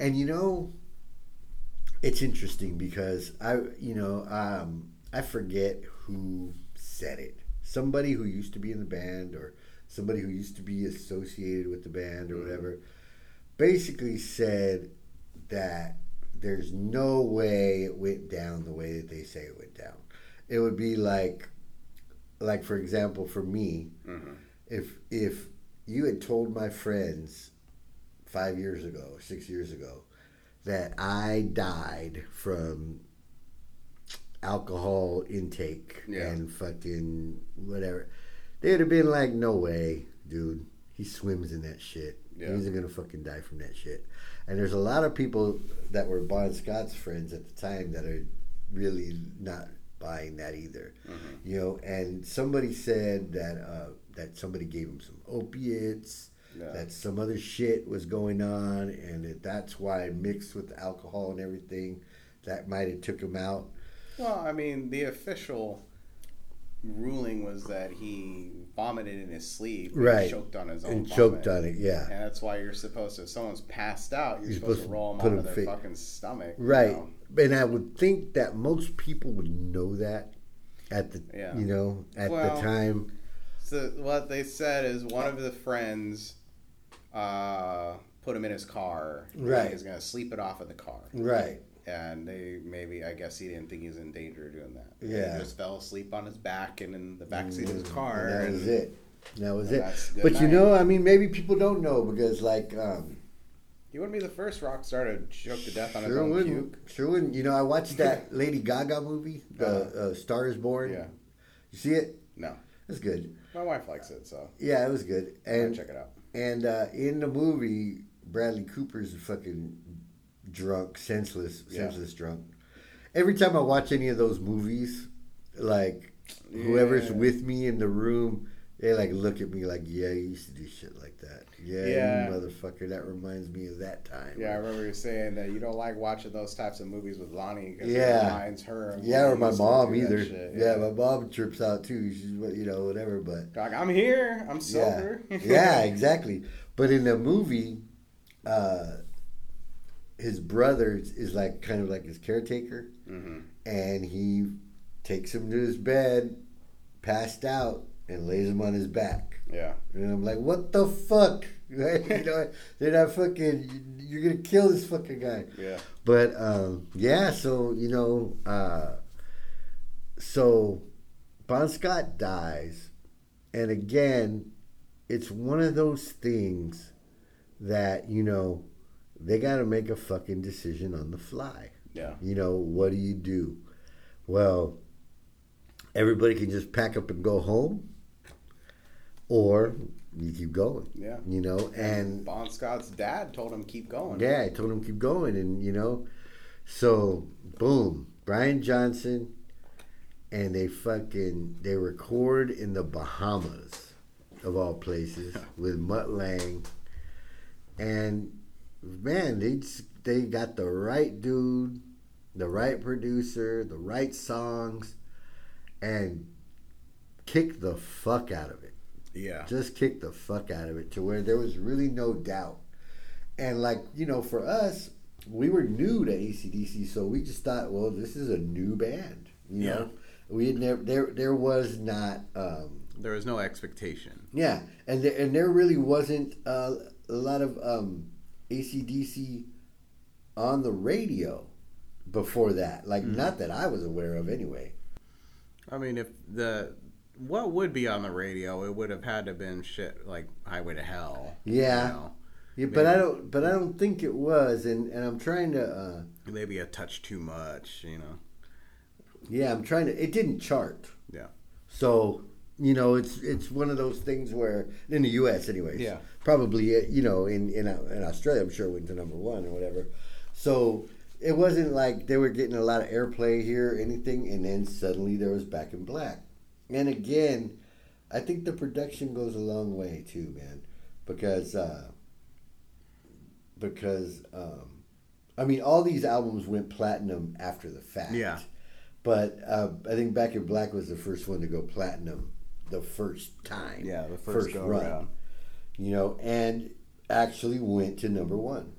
S1: And you know it's interesting because I you know, um I forget who said it. Somebody who used to be in the band or somebody who used to be associated with the band or whatever basically said that there's no way it went down the way that they say it went down. It would be like like for example for me
S2: Mhm.
S1: if if you had told my friends five years ago six years ago that I died from alcohol intake
S2: Yeah.
S1: and fucking whatever, they'd have been like, "No way, dude. He swims in that shit.
S2: Yeah.
S1: He's gonna fucking die from that shit." And there's a lot of people that were Bon Scott's friends at the time that are really not buying that either.
S2: Mhm.
S1: You know, and somebody said that uh, that somebody gave him some opiates,
S2: Yeah.
S1: that some other shit was going on, and that that's why mixed with the alcohol and everything, that might have took him out.
S2: Well, I mean, the official ruling was that he vomited in his sleep, and
S1: Right.
S2: choked on his own,
S1: and choked on it, yeah.
S2: And that's why you're supposed to. If someone's passed out, you're,
S1: You're
S2: supposed,
S1: supposed
S2: to
S1: to
S2: roll them onto their fucking stomach, you
S1: Right.
S2: know?
S1: And I would think that most people would know that at the
S2: Yeah.
S1: you know at
S2: Well,
S1: the time.
S2: So what they said is one of the friends uh, put him in his car.
S1: Right.
S2: He's gonna sleep it off in the car,
S1: Right.
S2: And they maybe I guess he didn't think he was in danger of doing that.
S1: Yeah.
S2: He just fell asleep on his back and in the back seat of his
S1: Mm,
S2: car.
S1: and that was it. That was it. But you know, I mean, maybe people don't know because like. Um,
S2: He wouldn't be the first rock star to choke to death on his
S1: Sure
S2: own
S1: wouldn't.
S2: puke.
S1: Sure wouldn't. You know, I watched that Lady Gaga movie, The
S2: Uh-huh.
S1: uh, Star Is Born.
S2: Yeah.
S1: You see it?
S2: No,
S1: It's good.
S2: my wife likes it, so
S1: Yeah, it was good. And
S2: check it out.
S1: and uh, in the movie, Bradley Cooper's fucking drunk, senseless,
S2: Yeah.
S1: senseless drunk. Every time I watch any of those movies, like whoever's with me in the room, they like look at me like, "Yeah, you used to do shit like that. Yeah,
S2: Yeah.
S1: motherfucker. That reminds me of that time."
S2: Yeah, I remember you saying that you don't like watching those types of movies with Lonnie because
S1: Yeah.
S2: it reminds her.
S1: Yeah, or my mom either.
S2: shit.
S1: Yeah. my mom trips out too. She's you know whatever, but
S2: like I'm here, I'm
S1: yeah,
S2: sober.
S1: yeah, exactly. But in the movie, uh, his brother is- like kind of like his caretaker,
S2: hmm
S1: and he takes him to his bed, passed out, and lays him on his back.
S2: Yeah,
S1: And I'm like, what the fuck? Right? You know, they're not fucking. You're gonna kill this fucking guy.
S2: yeah,
S1: But um, yeah, so you know, uh, so Bon Scott dies, and again, it's one of those things that you know they got to make a fucking decision on the fly.
S2: yeah,
S1: You know, what do you do? Well, everybody can just pack up and go home, or you keep going.
S2: yeah.
S1: You know, and
S2: Bon Scott's dad told him keep going.
S1: yeah, I told him keep going, and you know, so boom, Brian Johnson, and they fucking they record in the Bahamas, of all places, with Mutt Lange, and man, they just, they got the right dude, the right producer, the right songs, and kick the fuck out of it.
S2: Yeah.
S1: Just kick the fuck out of it to where there was really no doubt. And like, you know, for us, we were new to ACDC, so we just thought, well, this is a new band. You know? We had never there there was not um
S2: There was no expectation.
S1: yeah, and there, and there really wasn't uh, a lot of um, ACDC on the radio before that. Like, not that I was aware of, anyway.
S2: I mean, if the what would be on the radio, it would have had to have been shit like Highway to Hell.
S1: Yeah.
S2: You know?
S1: Yeah, but I don't. But I don't think it was, and, and I'm trying to. Uh,
S2: Maybe a touch too much, you know.
S1: yeah, I'm trying to. It didn't chart,
S2: Yeah.
S1: so you know, it's it's one of those things where in the U.S. anyways.
S2: Yeah.
S1: Probably, uh, you know, in in uh, in Australia, I'm sure it went to number one or whatever. So it wasn't like they were getting a lot of airplay here or anything, and then suddenly there was Back in Black. And again, I think the production goes a long way too, man, because uh, because um, I mean, all these albums went platinum after the fact.
S2: Yeah.
S1: But uh, I think Back in Black was the first one to go platinum the first time.
S2: Yeah, the first, go
S1: run.
S2: around.
S1: You know, and actually went to number one.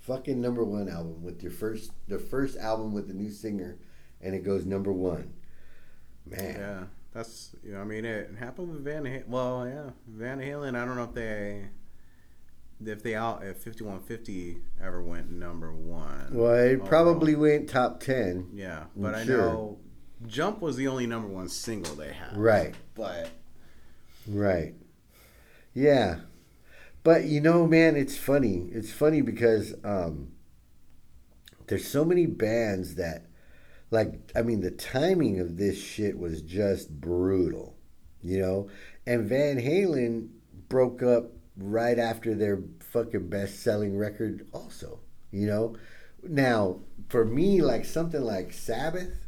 S1: Fucking number one album with your first, the first album with the new singer, and it goes number one. Man.
S2: Yeah, that's you know, I mean, it happened with Van. Halen. Well, yeah, Van Halen. I don't know if they, if they out if fifty one fifty ever went number one.
S1: Well, it
S2: overall.
S1: probably went top 10.
S2: Yeah, but I
S1: Sure.
S2: know Jump was the only number one single they had.
S1: Right.
S2: But
S1: Right. Yeah. But you know, man, it's funny. It's funny because um, there's so many bands that, like, I mean, the timing of this shit was just brutal, you know? And Van Halen broke up right after their fucking best selling record, also, you know? Now, for me, like, something like Sabbath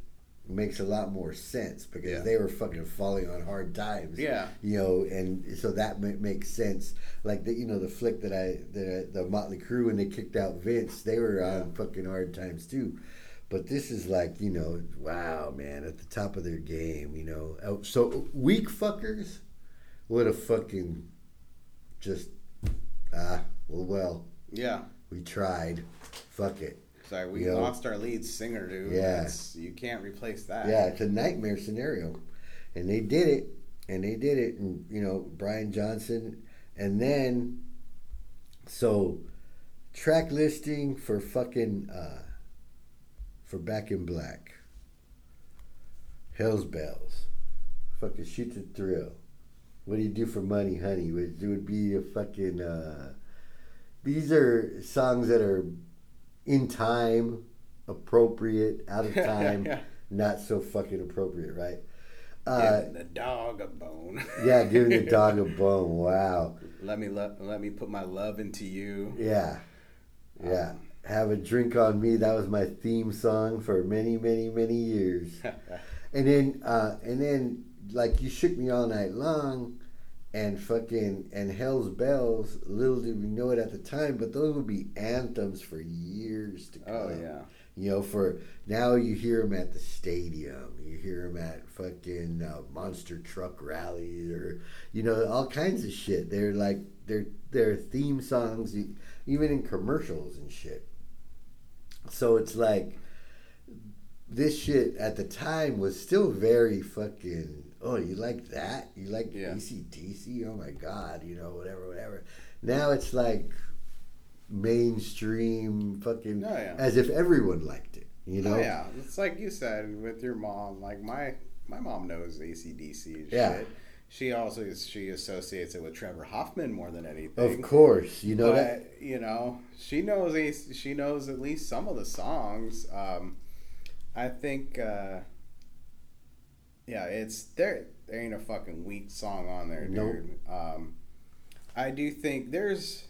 S1: makes a lot more sense because
S2: Yeah.
S1: they were fucking falling on hard times
S2: Yeah.
S1: you know, and so that ma- makes sense. Like the you know the flick that I the the Motley Crue when they kicked out Vince, they were on fucking hard times too. But this is like you know, wow, man, at the top of their game, you know. Uh, So weak fuckers would have fucking just ah well well
S2: yeah,
S1: we tried, fuck it.
S2: Sorry, we
S1: You know?
S2: lost our lead singer, dude.
S1: Yeah.
S2: You can't replace that.
S1: Yeah, it's a nightmare scenario. And they did it. And they did it. And, you know, Brian Johnson. And then, so, track listing for fucking, uh, for Back in Black. Hell's Bells. Fucking Shoot the Thrill. What do you do for money, honey? It would be a fucking, uh, these are songs that are in time, appropriate, out of time
S2: yeah.
S1: not so fucking appropriate, right? Uh,
S2: Giving the dog a bone.
S1: yeah, giving the dog a bone. Wow.
S2: let me lo- let me put my love into you.
S1: Yeah, yeah. Have a drink on me. That was my theme song for many, many, many years. And then, uh, and then, like you shook me all night long, and fucking and Hell's Bells. Little did we know it at the time, but those would be anthems for years to come.
S2: oh yeah.
S1: You know, for now you hear them at the stadium, you hear them at fucking uh, monster truck rallies, or you know, all kinds of shit. They're like they're they're theme songs, even in commercials and shit. So it's like this shit at the time was still very fucking. Oh, you like that? You like
S2: Yeah.
S1: ACDC? Oh my god, you know, whatever, whatever. Now it's like mainstream fucking
S2: Oh, yeah.
S1: as if everyone liked it. You know?
S2: Oh yeah, it's like you said with your mom. Like my my mom knows ACDC
S1: Yeah.
S2: shit. She also she associates it with Trevor Hoffman more than anything.
S1: Of course, you know
S2: but
S1: that.
S2: you know she knows she knows at least some of the songs. Um, I think uh, yeah, it's there. There ain't a fucking weak song on there, dude. Um, I do think there's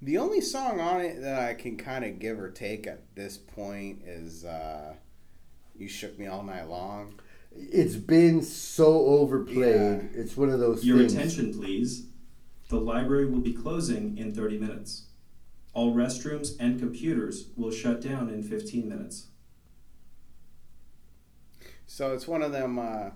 S2: the only song on it that I can kind of give or take at this point is uh, "You Shook Me All Night Long."
S1: It's been so overplayed.
S2: Yeah.
S1: It's one of those
S4: Your
S1: things.
S4: attention, please. The library will be closing in 30 minutes. All restrooms and computers will shut down in 15 minutes.
S2: So it's one of them. Uh,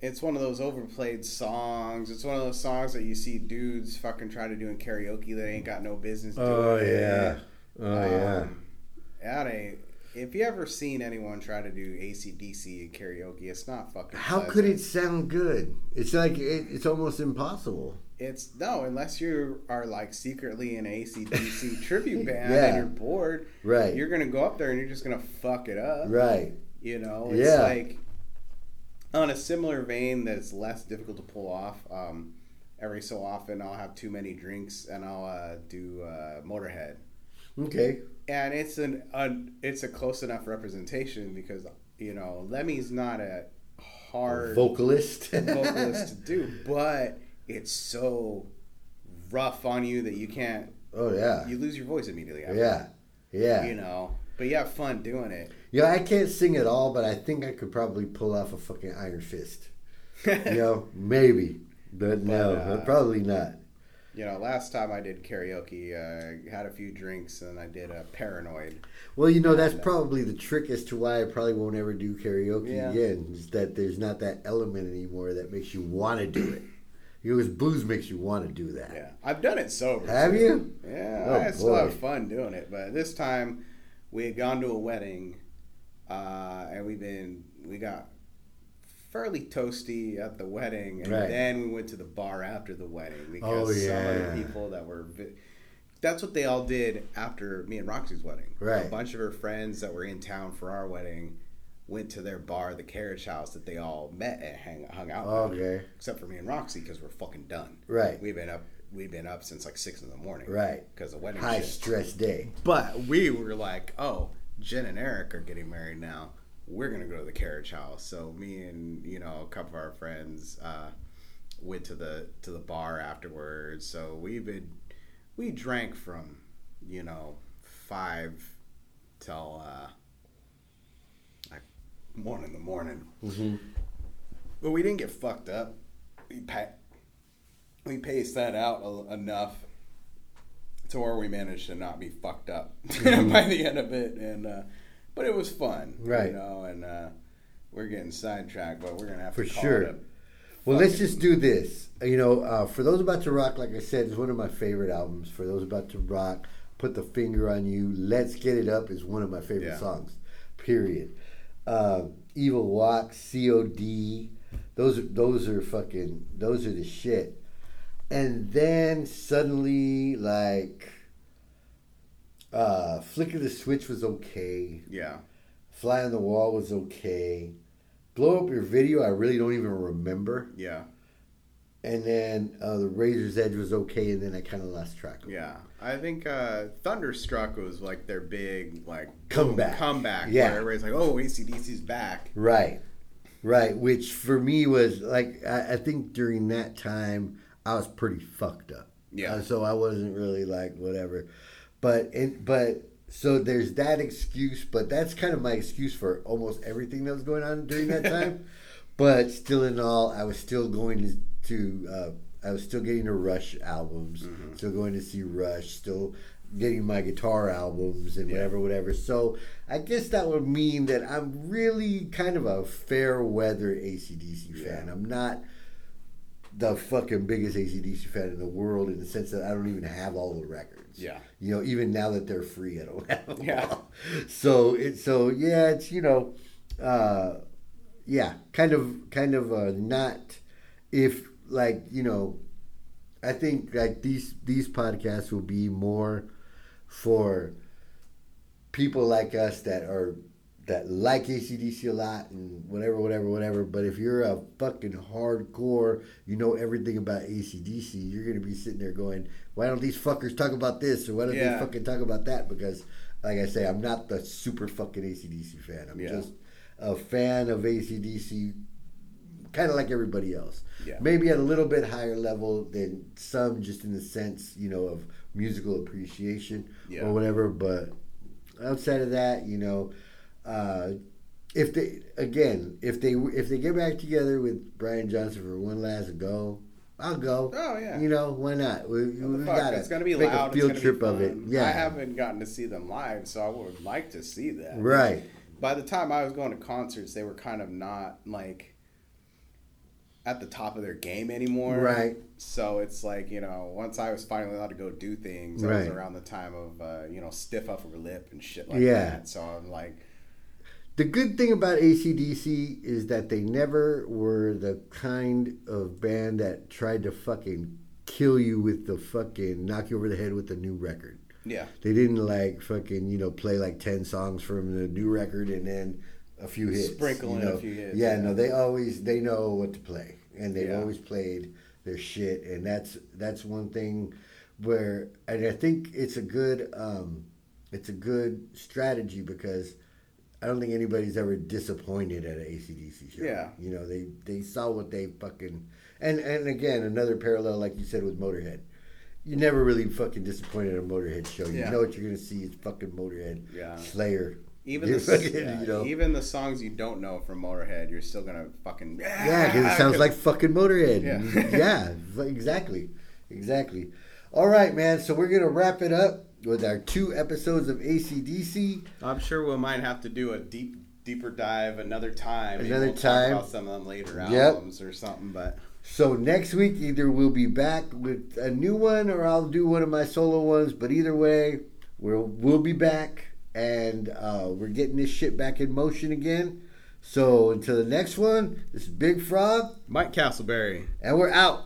S2: it's one of those overplayed songs. It's one of those songs that you see dudes fucking try to do in karaoke that ain't got no business doing.
S1: Oh yeah. Oh yeah.
S2: Um, that ain't. If you ever seen anyone try to do ACDC in karaoke, it's not fucking.
S1: How
S2: pleasant.
S1: could it sound good? It's like it, it's almost impossible.
S2: It's no, unless you are like secretly an ACDC tribute band
S1: Yeah.
S2: and you're bored.
S1: Right.
S2: You're gonna go up there and you're just gonna fuck it up.
S1: Right.
S2: You know, it's
S1: Yeah.
S2: like on a similar vein that's less difficult to pull off. Um, every so often, I'll have too many drinks and I'll uh, do uh, Motorhead,
S1: Okay.
S2: and it's an it's a close enough representation because you know Lemmy's not a hard
S1: Vocalist.
S2: vocalist to do, but it's so rough on you that you can't.
S1: oh yeah.
S2: You lose your voice immediately. After,
S1: Yeah. Yeah.
S2: You know, but you have fun doing it.
S1: Yeah, I can't sing at all, but I think I could probably pull off a fucking Iron Fist. You know, maybe, but no,
S2: uh,
S1: probably not.
S2: You know, last time I did karaoke, uh, had a few drinks and I did a paranoid.
S1: Well, you know, that's probably the trick as to why I probably won't ever do karaoke
S2: Yeah.
S1: again. Is that there's not that element anymore that makes you want to do it. Because booze makes you want to do that.
S2: Yeah, I've done it sober.
S1: Have
S2: too.
S1: you?
S2: Yeah,
S1: Oh,
S2: I still have fun doing it. But this time, we had gone to a wedding, uh, and we've been we got fairly toasty at the wedding, and
S1: Right.
S2: then we went to the bar after the wedding
S1: Oh,
S2: because some of the people that were. Vi- that's what they all did after me and Roxy's wedding.
S1: Right.
S2: A bunch of her friends that were in town for our wedding went to their bar, the carriage house that they all met and hang, hung out. with.
S1: Okay.
S2: Except for me and Roxy because we're fucking done.
S1: Right.
S2: We've been up. We've been up since like six in the morning.
S1: Right.
S2: Because the wedding
S1: High
S2: shit.
S1: stress day.
S2: But we were like, oh, Jen and Eric are getting married now. We're gonna go to the carriage house. So me and you know a couple of our friends uh, went to the to the bar afterwards. So we've been we drank from you know five till uh, like one in the morning.
S1: Mm-hmm.
S2: But we didn't get fucked up. We pa- we paced that out a, enough to where we managed to not be fucked up by the end of it, and uh, but it was fun,
S1: Right.
S2: You know, and uh, we're getting sidetracked, but we're gonna have
S1: For
S2: to
S1: sure. Well, let's just do this. You know, uh, for those about to rock, like I said, is one of my favorite albums. For those about to rock, put the finger on you. Let's get it up is one of my favorite
S2: Yeah.
S1: songs. Period. Uh, Evil Walk, COD, those are those are fucking those are the shit. And then suddenly, like, uh, Flick of the Switch was okay.
S2: yeah,
S1: Fly on the Wall was okay. Blow Up Your Video, I really don't even remember.
S2: yeah,
S1: And then uh, the Razor's Edge was okay, and then I kind of lost track. Of it.
S2: yeah. I think uh, Thunderstruck was like their big like
S1: Comeback.
S2: comeback.
S1: Yeah.
S2: where everybody's like, oh, ACDC's back.
S1: Right, right. Which for me was like I, I think during that time I was pretty fucked up.
S2: Yeah.
S1: Uh, so I wasn't really like whatever, but it, but so there's that excuse, but that's kind of my excuse for almost everything that was going on during that time. but still, in all, I was still going to. uh, I was still getting to Rush albums, still going to see Rush, still getting my guitar albums and
S2: Yeah.
S1: whatever, whatever. So I guess that would mean that I'm really kind of a fair weather ACDC fan.
S2: Yeah.
S1: I'm not the fucking biggest ACDC fan in the world in the sense that I don't even have all the records.
S2: Yeah.
S1: You know, even now that they're free, I don't have them
S2: Yeah.
S1: all. So it's so yeah, it's you know, uh, yeah, kind of kind of uh, not if like you know, I think like these these podcasts will be more for people like us that are that like ACDC a lot and whatever, whatever, whatever. But if you're a fucking hardcore, you know everything about ACDC, you're gonna be sitting there going, "Why don't these fuckers talk about this or why don't
S2: Yeah.
S1: they fucking talk about that?" Because, like I say, I'm not the super fucking ACDC fan. I'm
S2: Yeah.
S1: just a fan of ACDC, kind of like everybody else.
S2: Yeah.
S1: Maybe at a little bit higher level than some, just in the sense, you know, of musical appreciation or whatever. But outside of that, you know, uh, if they again, if they if they get back together with Brian Johnson for one last go, I'll go.
S2: Oh, yeah.
S1: You know why not? We,
S2: What
S1: we got
S2: It's gonna be
S1: make
S2: loud.
S1: a field trip of it. Yeah,
S2: I haven't gotten to see them live, so I would like to see that.
S1: right.
S2: by the time I was going to concerts, they were kind of not like at the top of their game anymore.
S1: Right.
S2: So it's like you know, once I was finally allowed to go do things, that
S1: Right.
S2: was around the time of uh, you know stiff upper lip and shit like
S1: Yeah.
S2: that. So I'm like,
S1: The good thing about ACDC is that they never were the kind of band that tried to fucking kill you with the fucking knock you over the head with the new record.
S2: yeah,
S1: They didn't like fucking, you know, play like 10 songs from the new record and then a few hits.
S2: Sprinkle
S1: you
S2: in a few hits,
S1: Yeah,
S2: yeah.
S1: no, they always, they know what to play. And they've
S2: Yeah.
S1: always played their shit. And that's, that's one thing where, and I think it's a good, um, it's a good strategy because I don't think anybody's ever disappointed at an ACDC show.
S2: Yeah.
S1: You know, they, they saw what they fucking, and, and again, another parallel, like you said, with Motorhead. You're never really fucking disappointed at a Motorhead show. You
S2: Yeah.
S1: know what you're gonna see is fucking Motorhead,
S2: Yeah.
S1: Slayer.
S2: even
S1: You're
S2: the
S1: fucking,
S2: yeah,
S1: you know.
S2: even the songs you don't know from Motorhead, you're still gonna fucking
S1: yeah, because it sounds like fucking Motorhead.
S2: Yeah.
S1: yeah, exactly, exactly. All right, man. So we're gonna wrap it up with our two episodes of ACDC.
S2: I'm sure we might have to do a deep, deeper dive another time.
S1: Another
S2: we'll talk
S1: time.
S2: about some of them later
S1: Yep.
S2: albums or something. But
S1: So next week, either we'll be back with a new one, or I'll do one of my solo ones. But either way, we'll we'll be back, and uh, we're getting this shit back in motion again. So until the next one, this is Big Frog,
S2: Mike Castleberry.
S1: and we're out.